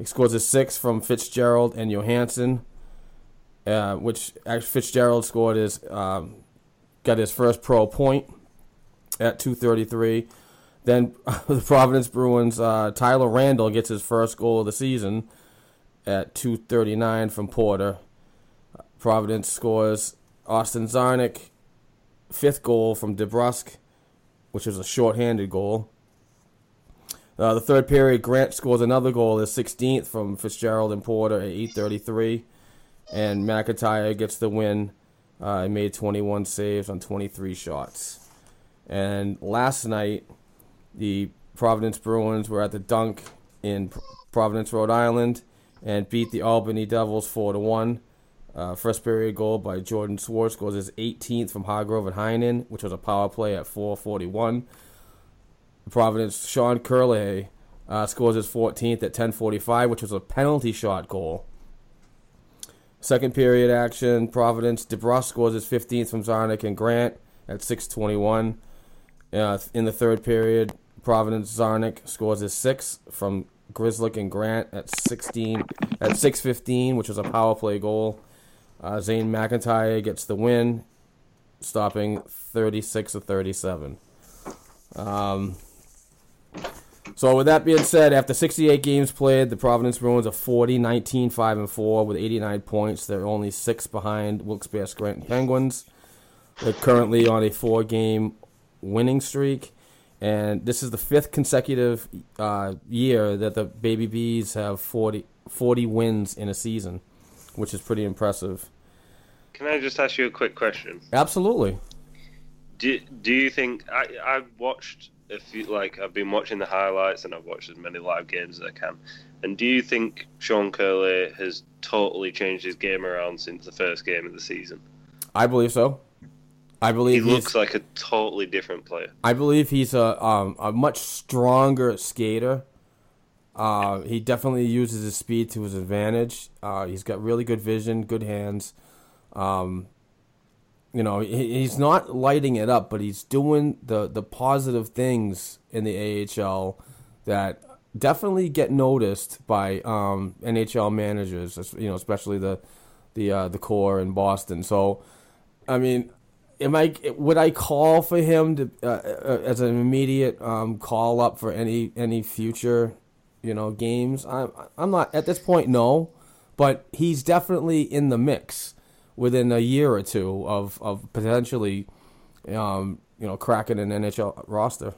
he scores a six from Fitzgerald and Johansson, uh, which Fitzgerald scored his um, got his first pro point at 2:33. Then the Providence Bruins uh, Tyler Randall gets his first goal of the season at 2:39 from Porter. Providence scores Austin Czarnik fifth goal from DeBrusk which was a shorthanded goal. Uh, the third period, Grant scores another goal, his 16th from Fitzgerald and Porter at 8:33, and McIntyre gets the win. Uh, made 21 saves on 23 shots. And last night, the Providence Bruins were at the Dunk in Providence, Rhode Island, and beat the Albany Devils four to one. Uh, first period goal by Jordan Szwarz scores his 18th from Hargrove and Heinen, which was a power play at 4:41. Providence Sean Kuraly uh, scores his 14th at 10:45, which was a penalty shot goal. Second period action, Providence DeBrusk scores his 15th from Czarnik and Grant at 6:21. Uh, in the third period, Providence Czarnik scores his sixth from Grzelcyk and Grant at 16 at 6:15, which was a power play goal. Uh, Zane McIntyre gets the win, stopping 36 to 37. Um, so with that being said, after 68 games played, the Providence Bruins are 40, 19, 5 and 4 with 89 points. They're only six behind Wilkes-Barre Scranton Penguins. They're currently on a four-game winning streak, and this is the fifth consecutive uh, year that the Baby Bees have 40, 40 wins in a season, which is pretty impressive. Can I just ask you a quick question? Absolutely. Do Do you think I I've watched a few like I've been watching the highlights and I've watched as many live games as I can. And do you think Sean Kuraly has totally changed his game around since the first game of the season? I believe so. I believe he looks like a totally different player. I believe he's a um, a much stronger skater. Uh, he definitely uses his speed to his advantage. Uh, he's got really good vision, good hands. Um, you know, he, he's not lighting it up, but he's doing the, the positive things in the AHL that definitely get noticed by um, NHL managers. You know, especially the the uh, the core in Boston. So, I mean, am I would I call for him to uh, uh, as an immediate um, call up for any any future you know games? I'm I'm not at this point. No, but he's definitely in the mix within a year or two of of potentially um, you know cracking an NHL roster.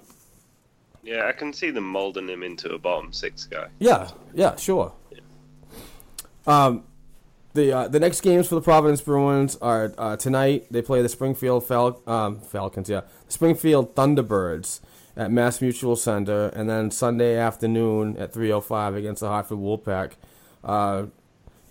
Yeah, I can see them molding him into a bottom six guy. Yeah, yeah, sure. Um, the uh, the next games for the Providence Bruins are uh, tonight. They play the Springfield Fal- um, Falcons. Yeah, the Springfield Thunderbirds at Mass Mutual Center, and then Sunday afternoon at 3:05 against the Hartford Wolfpack. Uh,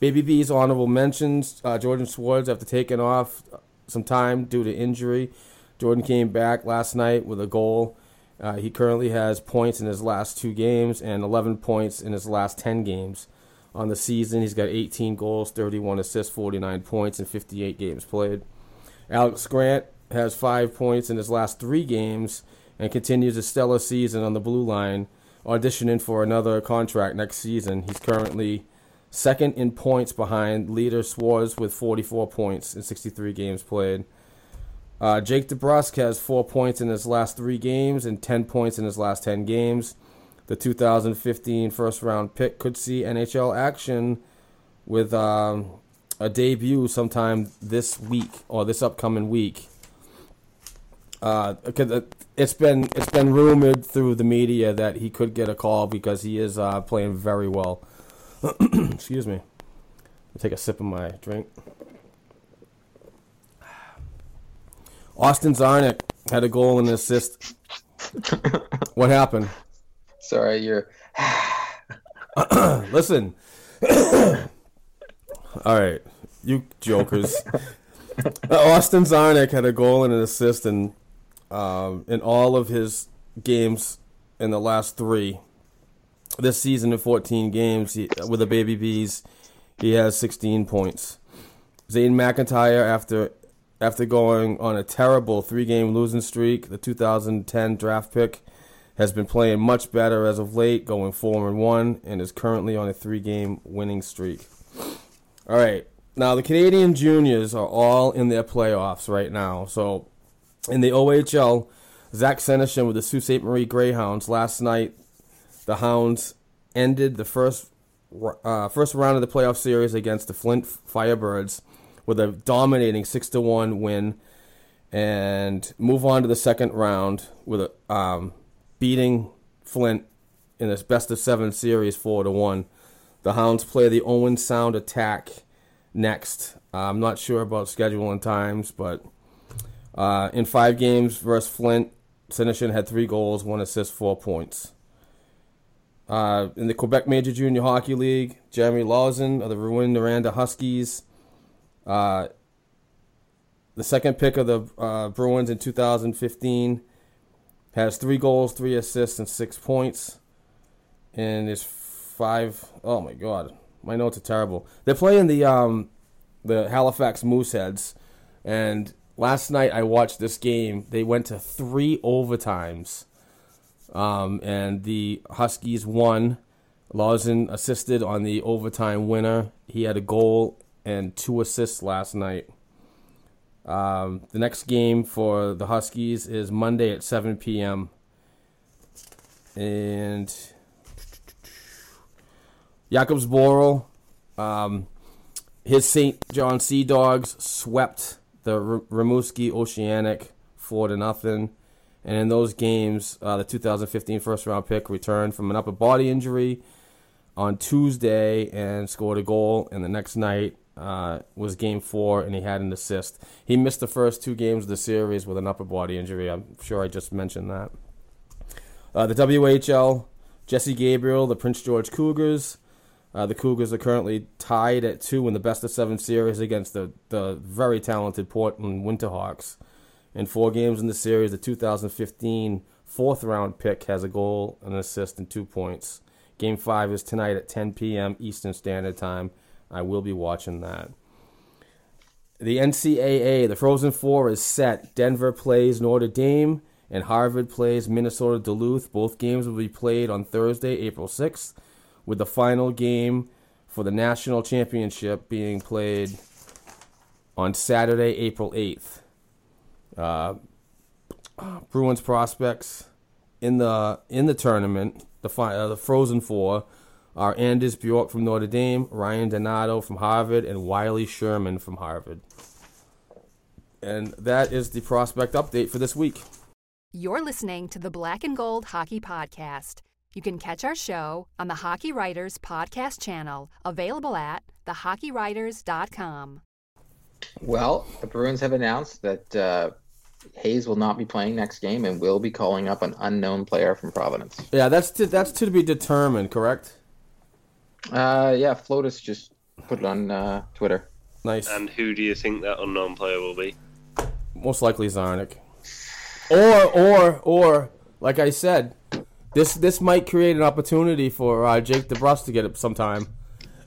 Baby B's honorable mentions: uh, Jordan Szwarz after taking off some time due to injury. Jordan came back last night with a goal. Uh, he currently has points in his last two games and 11 points in his last 10 games. On the season, he's got 18 goals, 31 assists, 49 points in 58 games played. Alex Grant has five points in his last three games and continues a stellar season on the blue line, auditioning for another contract next season. He's currently second in points behind leader Szwarz with 44 points in 63 games played. Uh, Jake DeBrusk has four points in his last three games and 10 points in his last 10 games. The 2015 first round pick could see NHL action with um, a debut sometime this week or this upcoming week. Uh, it's been it's been rumored through the media that he could get a call because he is uh, playing very well. Excuse me. Take a sip of my drink. Austin Czarnik had a goal and an assist. what happened? Sorry, you're. Listen. All right, you jokers. Uh, Austin Czarnik had a goal and an assist in um, in all of his games in the last three. This season in 14 games he, uh, with the Baby Bees, he has 16 points. Zane McIntyre, after after going on a terrible three-game losing streak, the 2010 draft pick, has been playing much better as of late, going four and one, and is currently on a three-game winning streak. All right, now the Canadian juniors are all in their playoffs right now. So, in the OHL, Zach Senyshyn with the Sault Ste. Marie Greyhounds last night, the Hounds ended the first uh, first round of the playoff series against the Flint Firebirds with a dominating six to one win, and move on to the second round with a um, beating Flint in this best of seven series, four to one. The Hounds play the Owen Sound Attack next. Uh, I'm not sure about schedule and times, but uh, in five games versus Flint, Senyshyn had three goals, one assist, four points. Uh, in the Quebec Major Junior Hockey League, Jeremy Lauzon of the Rouyn-Noranda Huskies, uh, the second pick of the uh, Bruins in 2015, has three goals, three assists, and six points. And is five oh my god, my notes are terrible. They're playing the um, the Halifax Mooseheads, and last night I watched this game. They went to three overtimes, um, and the Huskies won. Lauzon assisted on the overtime winner. He had a goal and two assists last night. Um, the next game for the Huskies is Monday at 7 p.m. And Jakub Zboril, um, his St. John Sea Dogs swept the R- Rimouski Oceanic 4 to nothing. And in those games, uh, the 2015 first round pick returned from an upper body injury on Tuesday and scored a goal. And the next night uh, was game four, and he had an assist. He missed the first two games of the series with an upper body injury. I'm sure I just mentioned that. Uh, the WHL, Jesse Gabrielle, the Prince George Cougars. Uh, the Cougars are currently tied at two in the best of seven series against the, the very talented Portland Winterhawks. In four games in the series, the 2015 fourth round pick has a goal, an assist, and two points. Game five is tonight at 10 p.m. Eastern Standard Time. I will be watching that. The NCAA, the Frozen Four is set. Denver plays Notre Dame, and Harvard plays Minnesota Duluth. Both games will be played on Thursday, April 6th, with the final game for the national championship being played on Saturday, April 8th. Uh, Bruins prospects in the in the tournament, the fi- uh, the Frozen Four, are Anders Bjork from Notre Dame, Ryan Donato from Harvard, and Wiley Sherman from Harvard. And that is the prospect update for this week. You're listening to the Black and Gold Hockey Podcast. You can catch our show on the Hockey Writers Podcast channel, available at thehockeywriters.com. Well, the Bruins have announced that uh, Hayes will not be playing next game and will be calling up an unknown player from Providence. Yeah, that's to, that's to be determined, correct? Uh, yeah, Flotus just put it on uh, Twitter. Nice. And who do you think that unknown player will be? Most likely Czarnik. Or or or like I said, this this might create an opportunity for uh, Jake DeBrusk to get it sometime.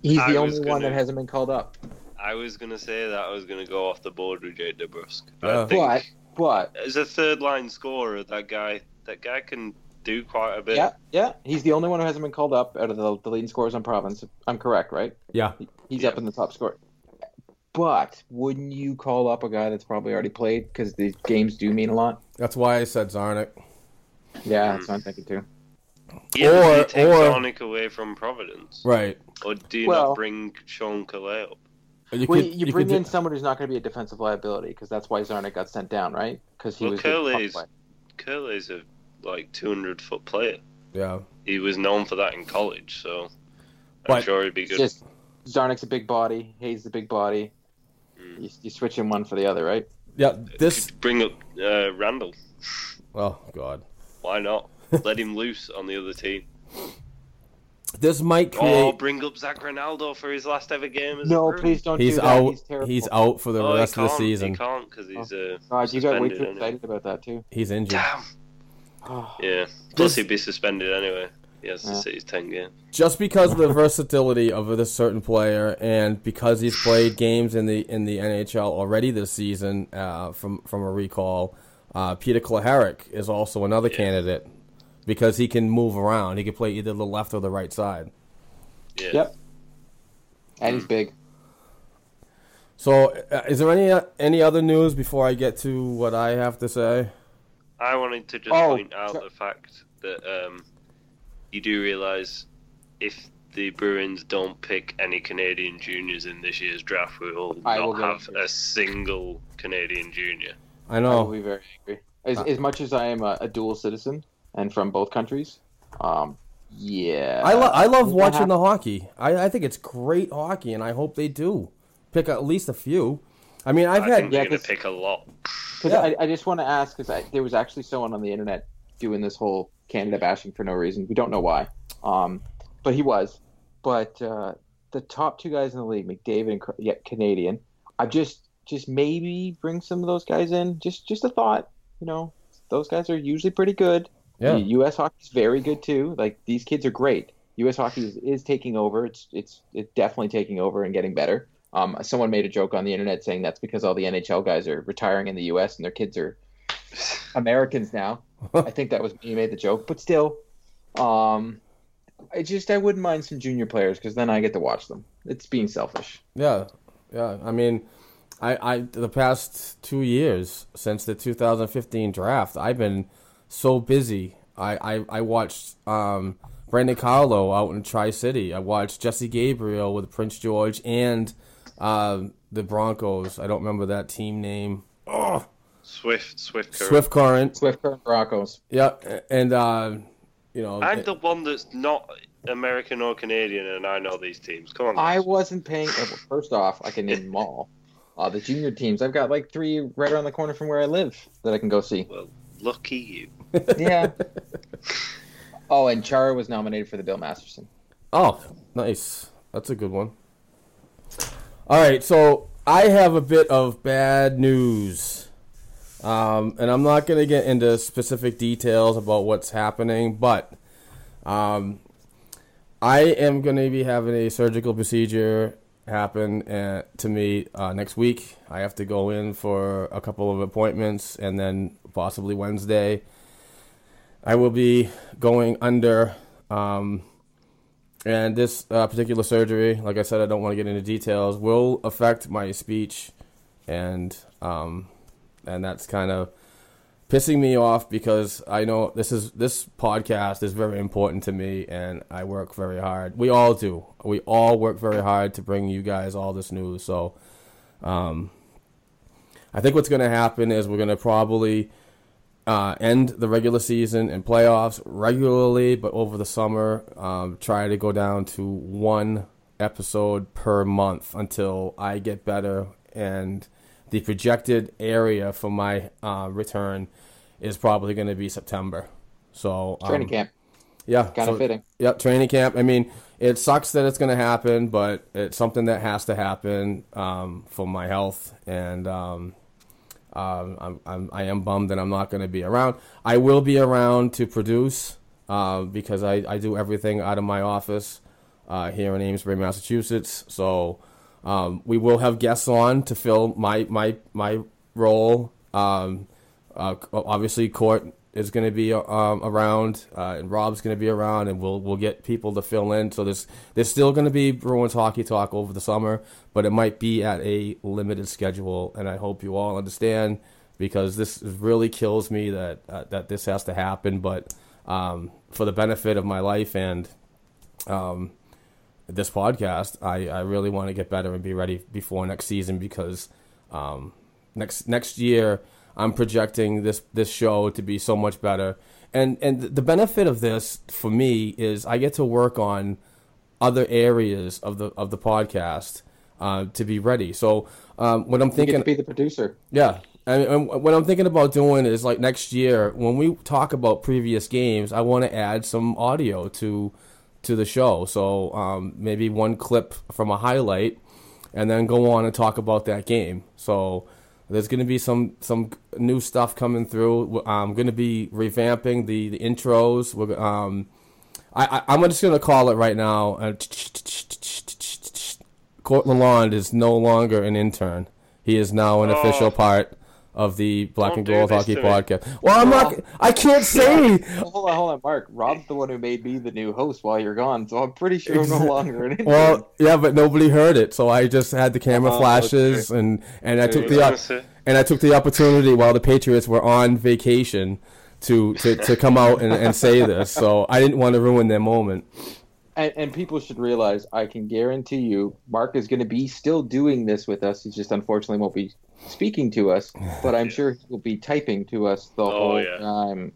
He's the was only one gonna- that hasn't been called up. I was gonna say that I was gonna go off the board with Jake DeBrusk. Yeah. I think But but as a third line scorer, that guy that guy can do quite a bit. yeah, yeah, he's the only one who hasn't been called up out of the, the leading scorers on Providence. I'm correct, right? Yeah. He's Yeah. up in the top score. But wouldn't you call up a guy that's probably already played because the games do mean a lot? That's why I said Czarnik. Yeah, hmm. that's what I'm thinking too. Yeah, but do Or- you take or- Sonic away from Providence, Right. or do you Well- not bring Sean Kuraly up? You well, could- you, you bring could in do- someone who's not going to be a defensive liability because that's why Czarnik got sent down, right? Because he Well, was Kuraly's Kuraly's a like 200 foot player. Yeah. He was known for that in college, so I'm But- sure he'd be It's good. just Czarnik's a big body, Hayes a big body. Mm. You, you switch in one for the other, right? Yeah. This. Could bring up uh, Randell. Oh God. Why not? Let him loose on the other team. This might Or create. bring up Zac Rinaldo for his last ever game. As No, a please don't He's do that. out. He's terrible. He's out for the Oh, rest of the season. He can't because he's uh, God, you got way too excited about that too. He's injured. Damn. Oh, Yeah. Plus, This- he'd be suspended anyway. He has to sit his 10 game. Just because of the versatility of this certain player, and because he's played games in the in the NHL already this season, uh, from from a recall, uh, Peter Cehlarik is also another Yeah. candidate because he can move around. He can play either the left or the right side. Yeah. Yep. And Hmm. he's big. So, uh, is there any uh, any other news before I get to what I have to say? I wanted to just Oh, point out so- the fact that um, you do realise if the Bruins don't pick any Canadian juniors in this year's draft, we will I not will have a single Canadian junior. I know. I will be very angry. As, Uh, as much as I am a, a dual citizen and from both countries, um, Yeah, I, lo- I love watching happened- the hockey. I, I think it's great hockey, and I hope they do pick at least a few. I mean, I've I had think Yeah, going to 'cause- pick a lot. Because Yeah. I, I just want to ask because there was actually someone on the internet doing this whole Canada bashing for no reason. We don't know why, um, but he was. But uh, the top two guys in the league, McDavid and yeah, Canadian. I just just maybe bring some of those guys in. Just just a thought. You know, those guys are usually pretty good. Yeah. U.S. hockey's very good too. Like these kids are great. U.S. hockey is, is taking over. It's it's it's definitely taking over and getting better. Um, someone made a joke on the internet saying that's because all the NHL guys are retiring in the U.S. and their kids are Americans now. I think that was me who made the joke, but still, um, I just I wouldn't mind some junior players because then I get to watch them. It's being selfish. Yeah, yeah. I mean, I, I the past two years since the 2015 draft, I've been so busy. I, I, I watched um, Brandon Carlo out in Tri City. I watched Jesse Gabrielle with Prince George and um, the Broncos. I don't remember that team name. Oh, Swift, Swift, Current. Swift Current. Swift Current Broncos. Yeah, and uh, you know, I'm the one that's not American or Canadian, and I know these teams. Come on, I wasn't paying. uh, First off, I can name them all. Uh, the junior teams, I've got like three right around the corner from where I live that I can go see. Well, lucky you. Yeah. oh, and Chara was nominated for the Bill Masterton. Oh, nice. That's a good one. All right, so I have a bit of bad news. Um, and I'm not going to get into specific details about what's happening, but um, I am going to be having a surgical procedure happen uh, to me uh, next week. I have to go in for a couple of appointments, and then possibly Wednesday. I will be going under. Um, and this uh, particular surgery, like I said, I don't want to get into details, will affect my speech, and um, and that's kind of pissing me off because I know this is this podcast is very important to me, and I work very hard. We all do. We all work very hard to bring you guys all this news. So, um, I think what's going to happen is we're going to probably uh, end the regular season and playoffs regularly, but over the summer, um, try to go down to one episode per month until I get better. And the projected area for my uh, return is probably going to be September. So um, Training camp. yeah, Kinda fitting. Yeah, training camp. I mean, it sucks that it's going to happen, but it's something that has to happen um, for my health, and um, I'm, I'm I am bummed that I'm not going to be around. I will be around to produce uh, because I, I do everything out of my office uh, here in Amesbury, Massachusetts. So um, we will have guests on to fill my my my role. Um, uh, obviously, Court is going to be um, around, uh, and Rob's going to be around, and we'll we'll get people to fill in. So there's there's still going to be Bruins hockey talk over the summer, but it might be at a limited schedule, and I hope you all understand because this really kills me that uh, that this has to happen. But um, for the benefit of my life and um, this podcast, I, I really want to get better and be ready before next season because um, next next year I'm projecting this this show to be so much better. And and the benefit of this for me is I get to work on other areas of the of the podcast uh, to be ready. So um, what I'm thinking to be the producer. yeah. Mean, and what I'm thinking about doing is like next year when we talk about previous games, I want to add some audio to to the show. So um, maybe one clip from a highlight, and then go on and talk about that game. So there's going to be some some new stuff coming through. I'm going to be revamping the the intros. We're, um, I, I I'm just going to call it right now. Uh, Court Lalonde is no longer an intern. He is now an Oh. official part of the Black Don't and Gold this Hockey. Podcast. Well, I'm not. I can't say. hold on, hold on, Mark. Rob's the one who made me the new host while you're gone, so I'm pretty sure I'm no longer an. Well, yeah, but nobody heard it, so I just had the camera Oh, flashes, and and I took the I op- was gonna say. and I took the opportunity while the Patriots were on vacation to to, to come out and, and say this. So I didn't want to ruin their moment. And, and people should realize, I can guarantee you, Mark is going to be still doing this with us. He just unfortunately won't be speaking to us, but I'm sure he will be typing to us the Oh, whole yeah. time.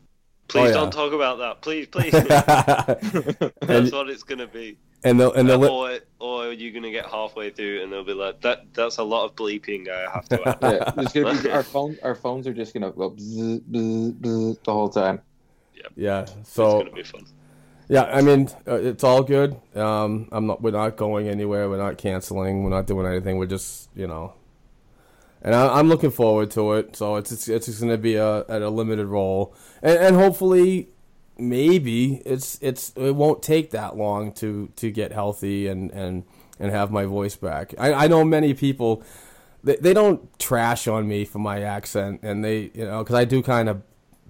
Please yeah. don't talk about that. Please, please. That's and, what it's gonna be. and the and the li- or, or you're gonna get halfway through and they'll be like, "That that's a lot of bleeping I have to add." Yeah, there's gonna be, our phone our phones are just gonna go bzz, bzz, bzz the whole time. yeah. it's So gonna be fun. yeah, I mean uh, it's all good. Um, I'm not. We're not going anywhere. We're not canceling. We're not doing anything. We're just you know. And I, I'm looking forward to it. So it's it's, it's just going to be a at a limited role, and and hopefully, maybe it's it's it won't take that long to to get healthy and and and have my voice back. I I know many people. They, they don't trash on me for my accent, and they you know because I do kind of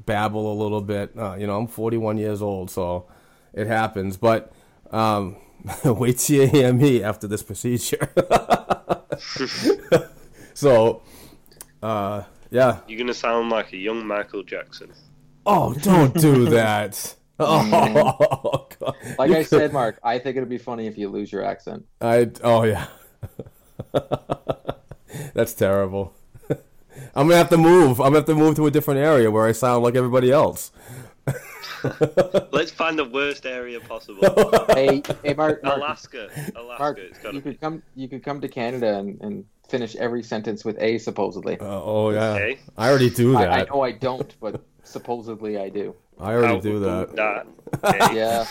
babble a little bit. Uh, you know, I'm 41 years old, so it happens. But um, wait till you hear me after this procedure. so, uh, yeah. You're gonna sound like a young Michael Jackson. Oh, don't do that. Oh, God. Like You I could- said, Mark, I think it'd be funny if you lose your accent. I oh yeah. That's terrible. I'm gonna have to move. I'm gonna have to move to a different area where I sound like everybody else. Let's find the worst area possible. hey, hey, Mark, Mark, Alaska. Alaska. Mark, it's gotta you be. could come. You could come to Canada and, and finish every sentence with a supposedly. Uh, oh yeah. Okay. I already do that. I know I don't, but supposedly I do. I already How do would that. Okay. Yeah,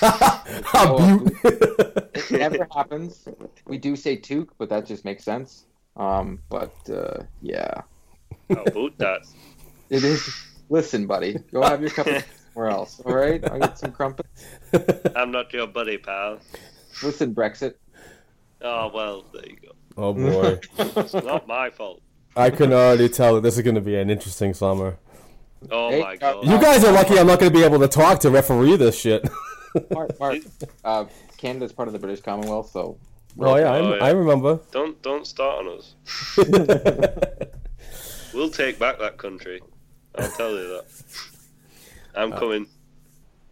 How beau- it never happens. We do say toque, but that just makes sense. Um, but uh, yeah, How about that? it is. Listen, buddy, go have your cup of tea somewhere else. All right, I get some crumpets. I'm not your buddy, pal. Listen, Brexit. Oh well, there you go. Oh boy. It's not my fault. I can already tell that this is gonna be an interesting summer. Oh Hey, my uh, god. You guys are lucky I'm not gonna be able to talk to referee this shit. Mark, Mark uh, Canada's part of the British Commonwealth, so oh yeah, I, Oh, yeah. I remember. Don't don't start on us. We'll take back that country. I'll tell you that. I'm coming.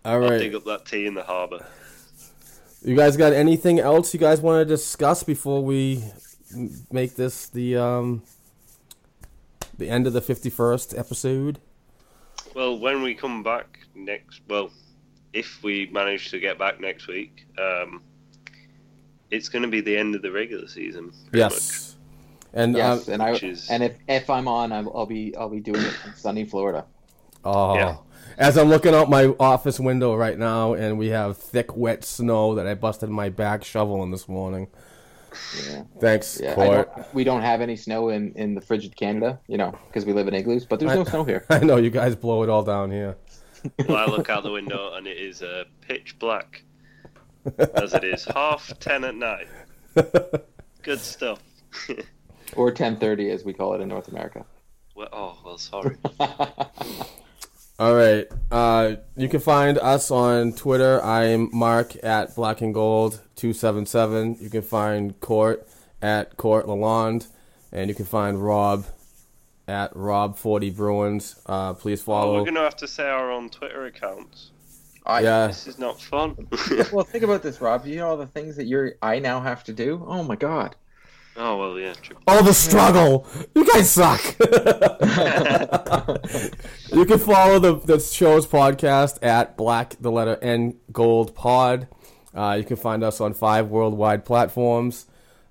All I'll right. dig up that tea in the harbour. You guys got anything else you guys want to discuss before we m- make this the um the end of the 51st episode? Well, when we come back next, well, if we manage to get back next week, um, it's going to be the end of the regular season. pretty Yes. And yes, um, and I is- and if if I'm on, I'll, I'll be I'll be doing it from sunny Florida. oh, Yeah. as I'm looking out my office window right now and we have thick wet snow that I busted my back shoveling this morning. Yeah, Thanks, yeah. Court. don't, we don't have any snow in in the frigid Canada, you know, because we live in igloos. But there's no snow here. I know you guys blow it all down here. Well, I look out the window and it is uh, pitch black, as it is half ten at night. Good stuff. Or 10:30, as we call it in North America. well, oh well, sorry. All right. Uh, you can find us on Twitter. I'm Mark at Black and Gold two seven seven. You can find Court at Court Lalonde, and you can find Rob at Rob Forty Bruins. Uh, please Oh, follow. we're going to have to say our own Twitter accounts. I, yeah, This is not fun. Well, think about this, Rob. You know all the things that you're I now have to do. Oh my God. Oh well, yeah. True. all the struggle. You guys suck. you can follow the the show's podcast at Black the letter N Gold Pod. Uh, you can find us on five worldwide platforms.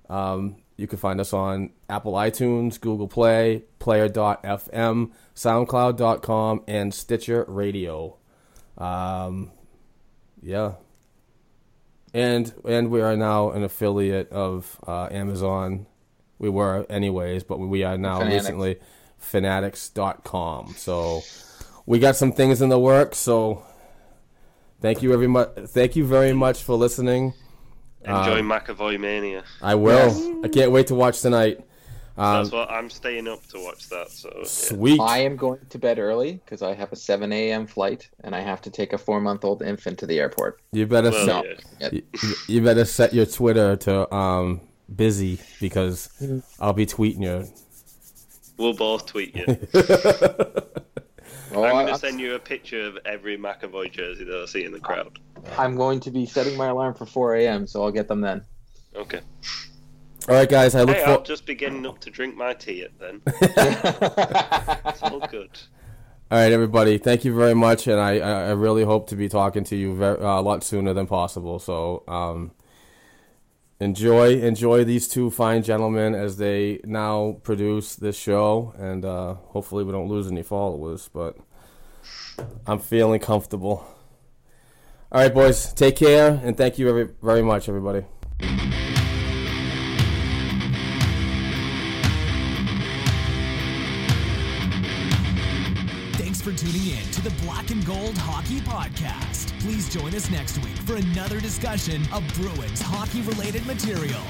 Um, you can find us on Apple iTunes, Google Play, Player.fm, SoundCloud.com, and Stitcher Radio. Um, yeah. And and we are now an affiliate of uh, Amazon. We were anyways, but we are now Fanatics. recently fanatics.com. So we got some things in the works. So thank you very much. Thank you very much for listening. Enjoy Um, McAvoy Mania. I will. I can't wait to watch tonight. Um, That's what I'm staying up to watch that. So yeah. sweet. I am going to bed early because I have a 7 a.m. flight and I have to take a four month old infant to the airport. You better Well, set. yeah. You, you better set your Twitter to um busy because I'll be tweeting you. We'll both tweet you. Oh, I'm going to send you a picture of every McAvoy jersey that I see in the crowd. I'm going to be setting my alarm for 4 a.m., so I'll get them then. Okay. All right, guys. I look Hey, for. just beginning up to drink my tea at then. It's all good. All right, everybody. Thank you very much, and I, I really hope to be talking to you very, uh, a lot sooner than possible. So um, enjoy enjoy these two fine gentlemen as they now produce this show, and uh, hopefully we don't lose any followers. But I'm feeling comfortable. All right, boys. Take care, and thank you very, very much, everybody. The Black and Gold Hockey Podcast. Please join us next week for another discussion of Bruins hockey related material.